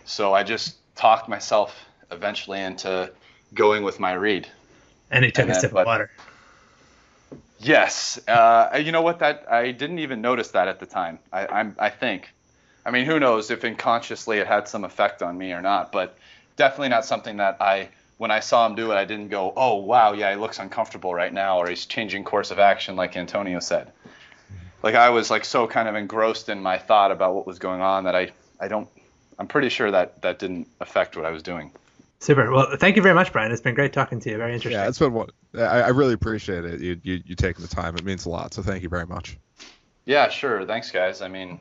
so I just talked myself eventually into going with my read. And he took And a then- sip but- of water. Yes, uh, you know what? That I didn't even notice that at the time. I, I'm, I think. I mean, who knows if unconsciously it had some effect on me or not, but definitely not something that I, when I saw him do it, I didn't go, oh wow, yeah, he looks uncomfortable right now, or he's changing course of action, like Antonio said. Like I was like so kind of engrossed in my thought about what was going on that I, I don't, I'm pretty sure that that didn't affect what I was doing. Super. Well, thank you very much, Brian. It's been great talking to you. Very interesting. Yeah, it's been what I, I really appreciate it. You, you you taking the time. It means a lot. So thank you very much. Yeah, sure. Thanks, guys. I mean,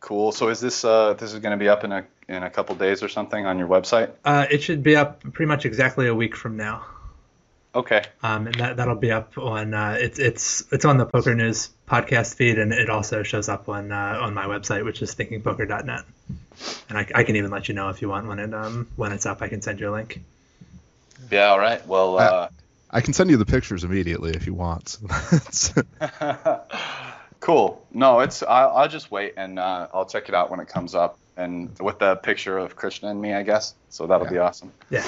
cool. So is this uh, this is going to be up in a in a couple days or something on your website? Uh, it should be up pretty much exactly a week from now. Okay. Um, and that that'll be up on uh, it's it's it's on the Poker News podcast feed, and it also shows up on uh, on my website, which is thinkingpoker.net. And I, I can even let you know if you want when it um when it's up. I can send you a link. Yeah. All right. Well. Uh, I can send you the pictures immediately if you want. So that's- cool. No, it's I'll, I'll just wait and uh, I'll check it out when it comes up and with the picture of Krishna and me, I guess. So that'll be awesome. Yeah,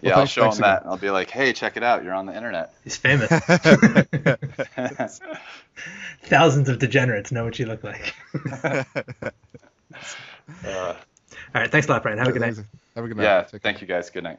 Yeah, Well, I'll thanks- show thanks him that. and I'll be like, hey, check it out. You're on the internet. he's famous. Thousands of degenerates know what you look like. Uh, All right, thanks a lot, Brian. Have a good night. Have a good night. yeah. Thank you, guys. Good night.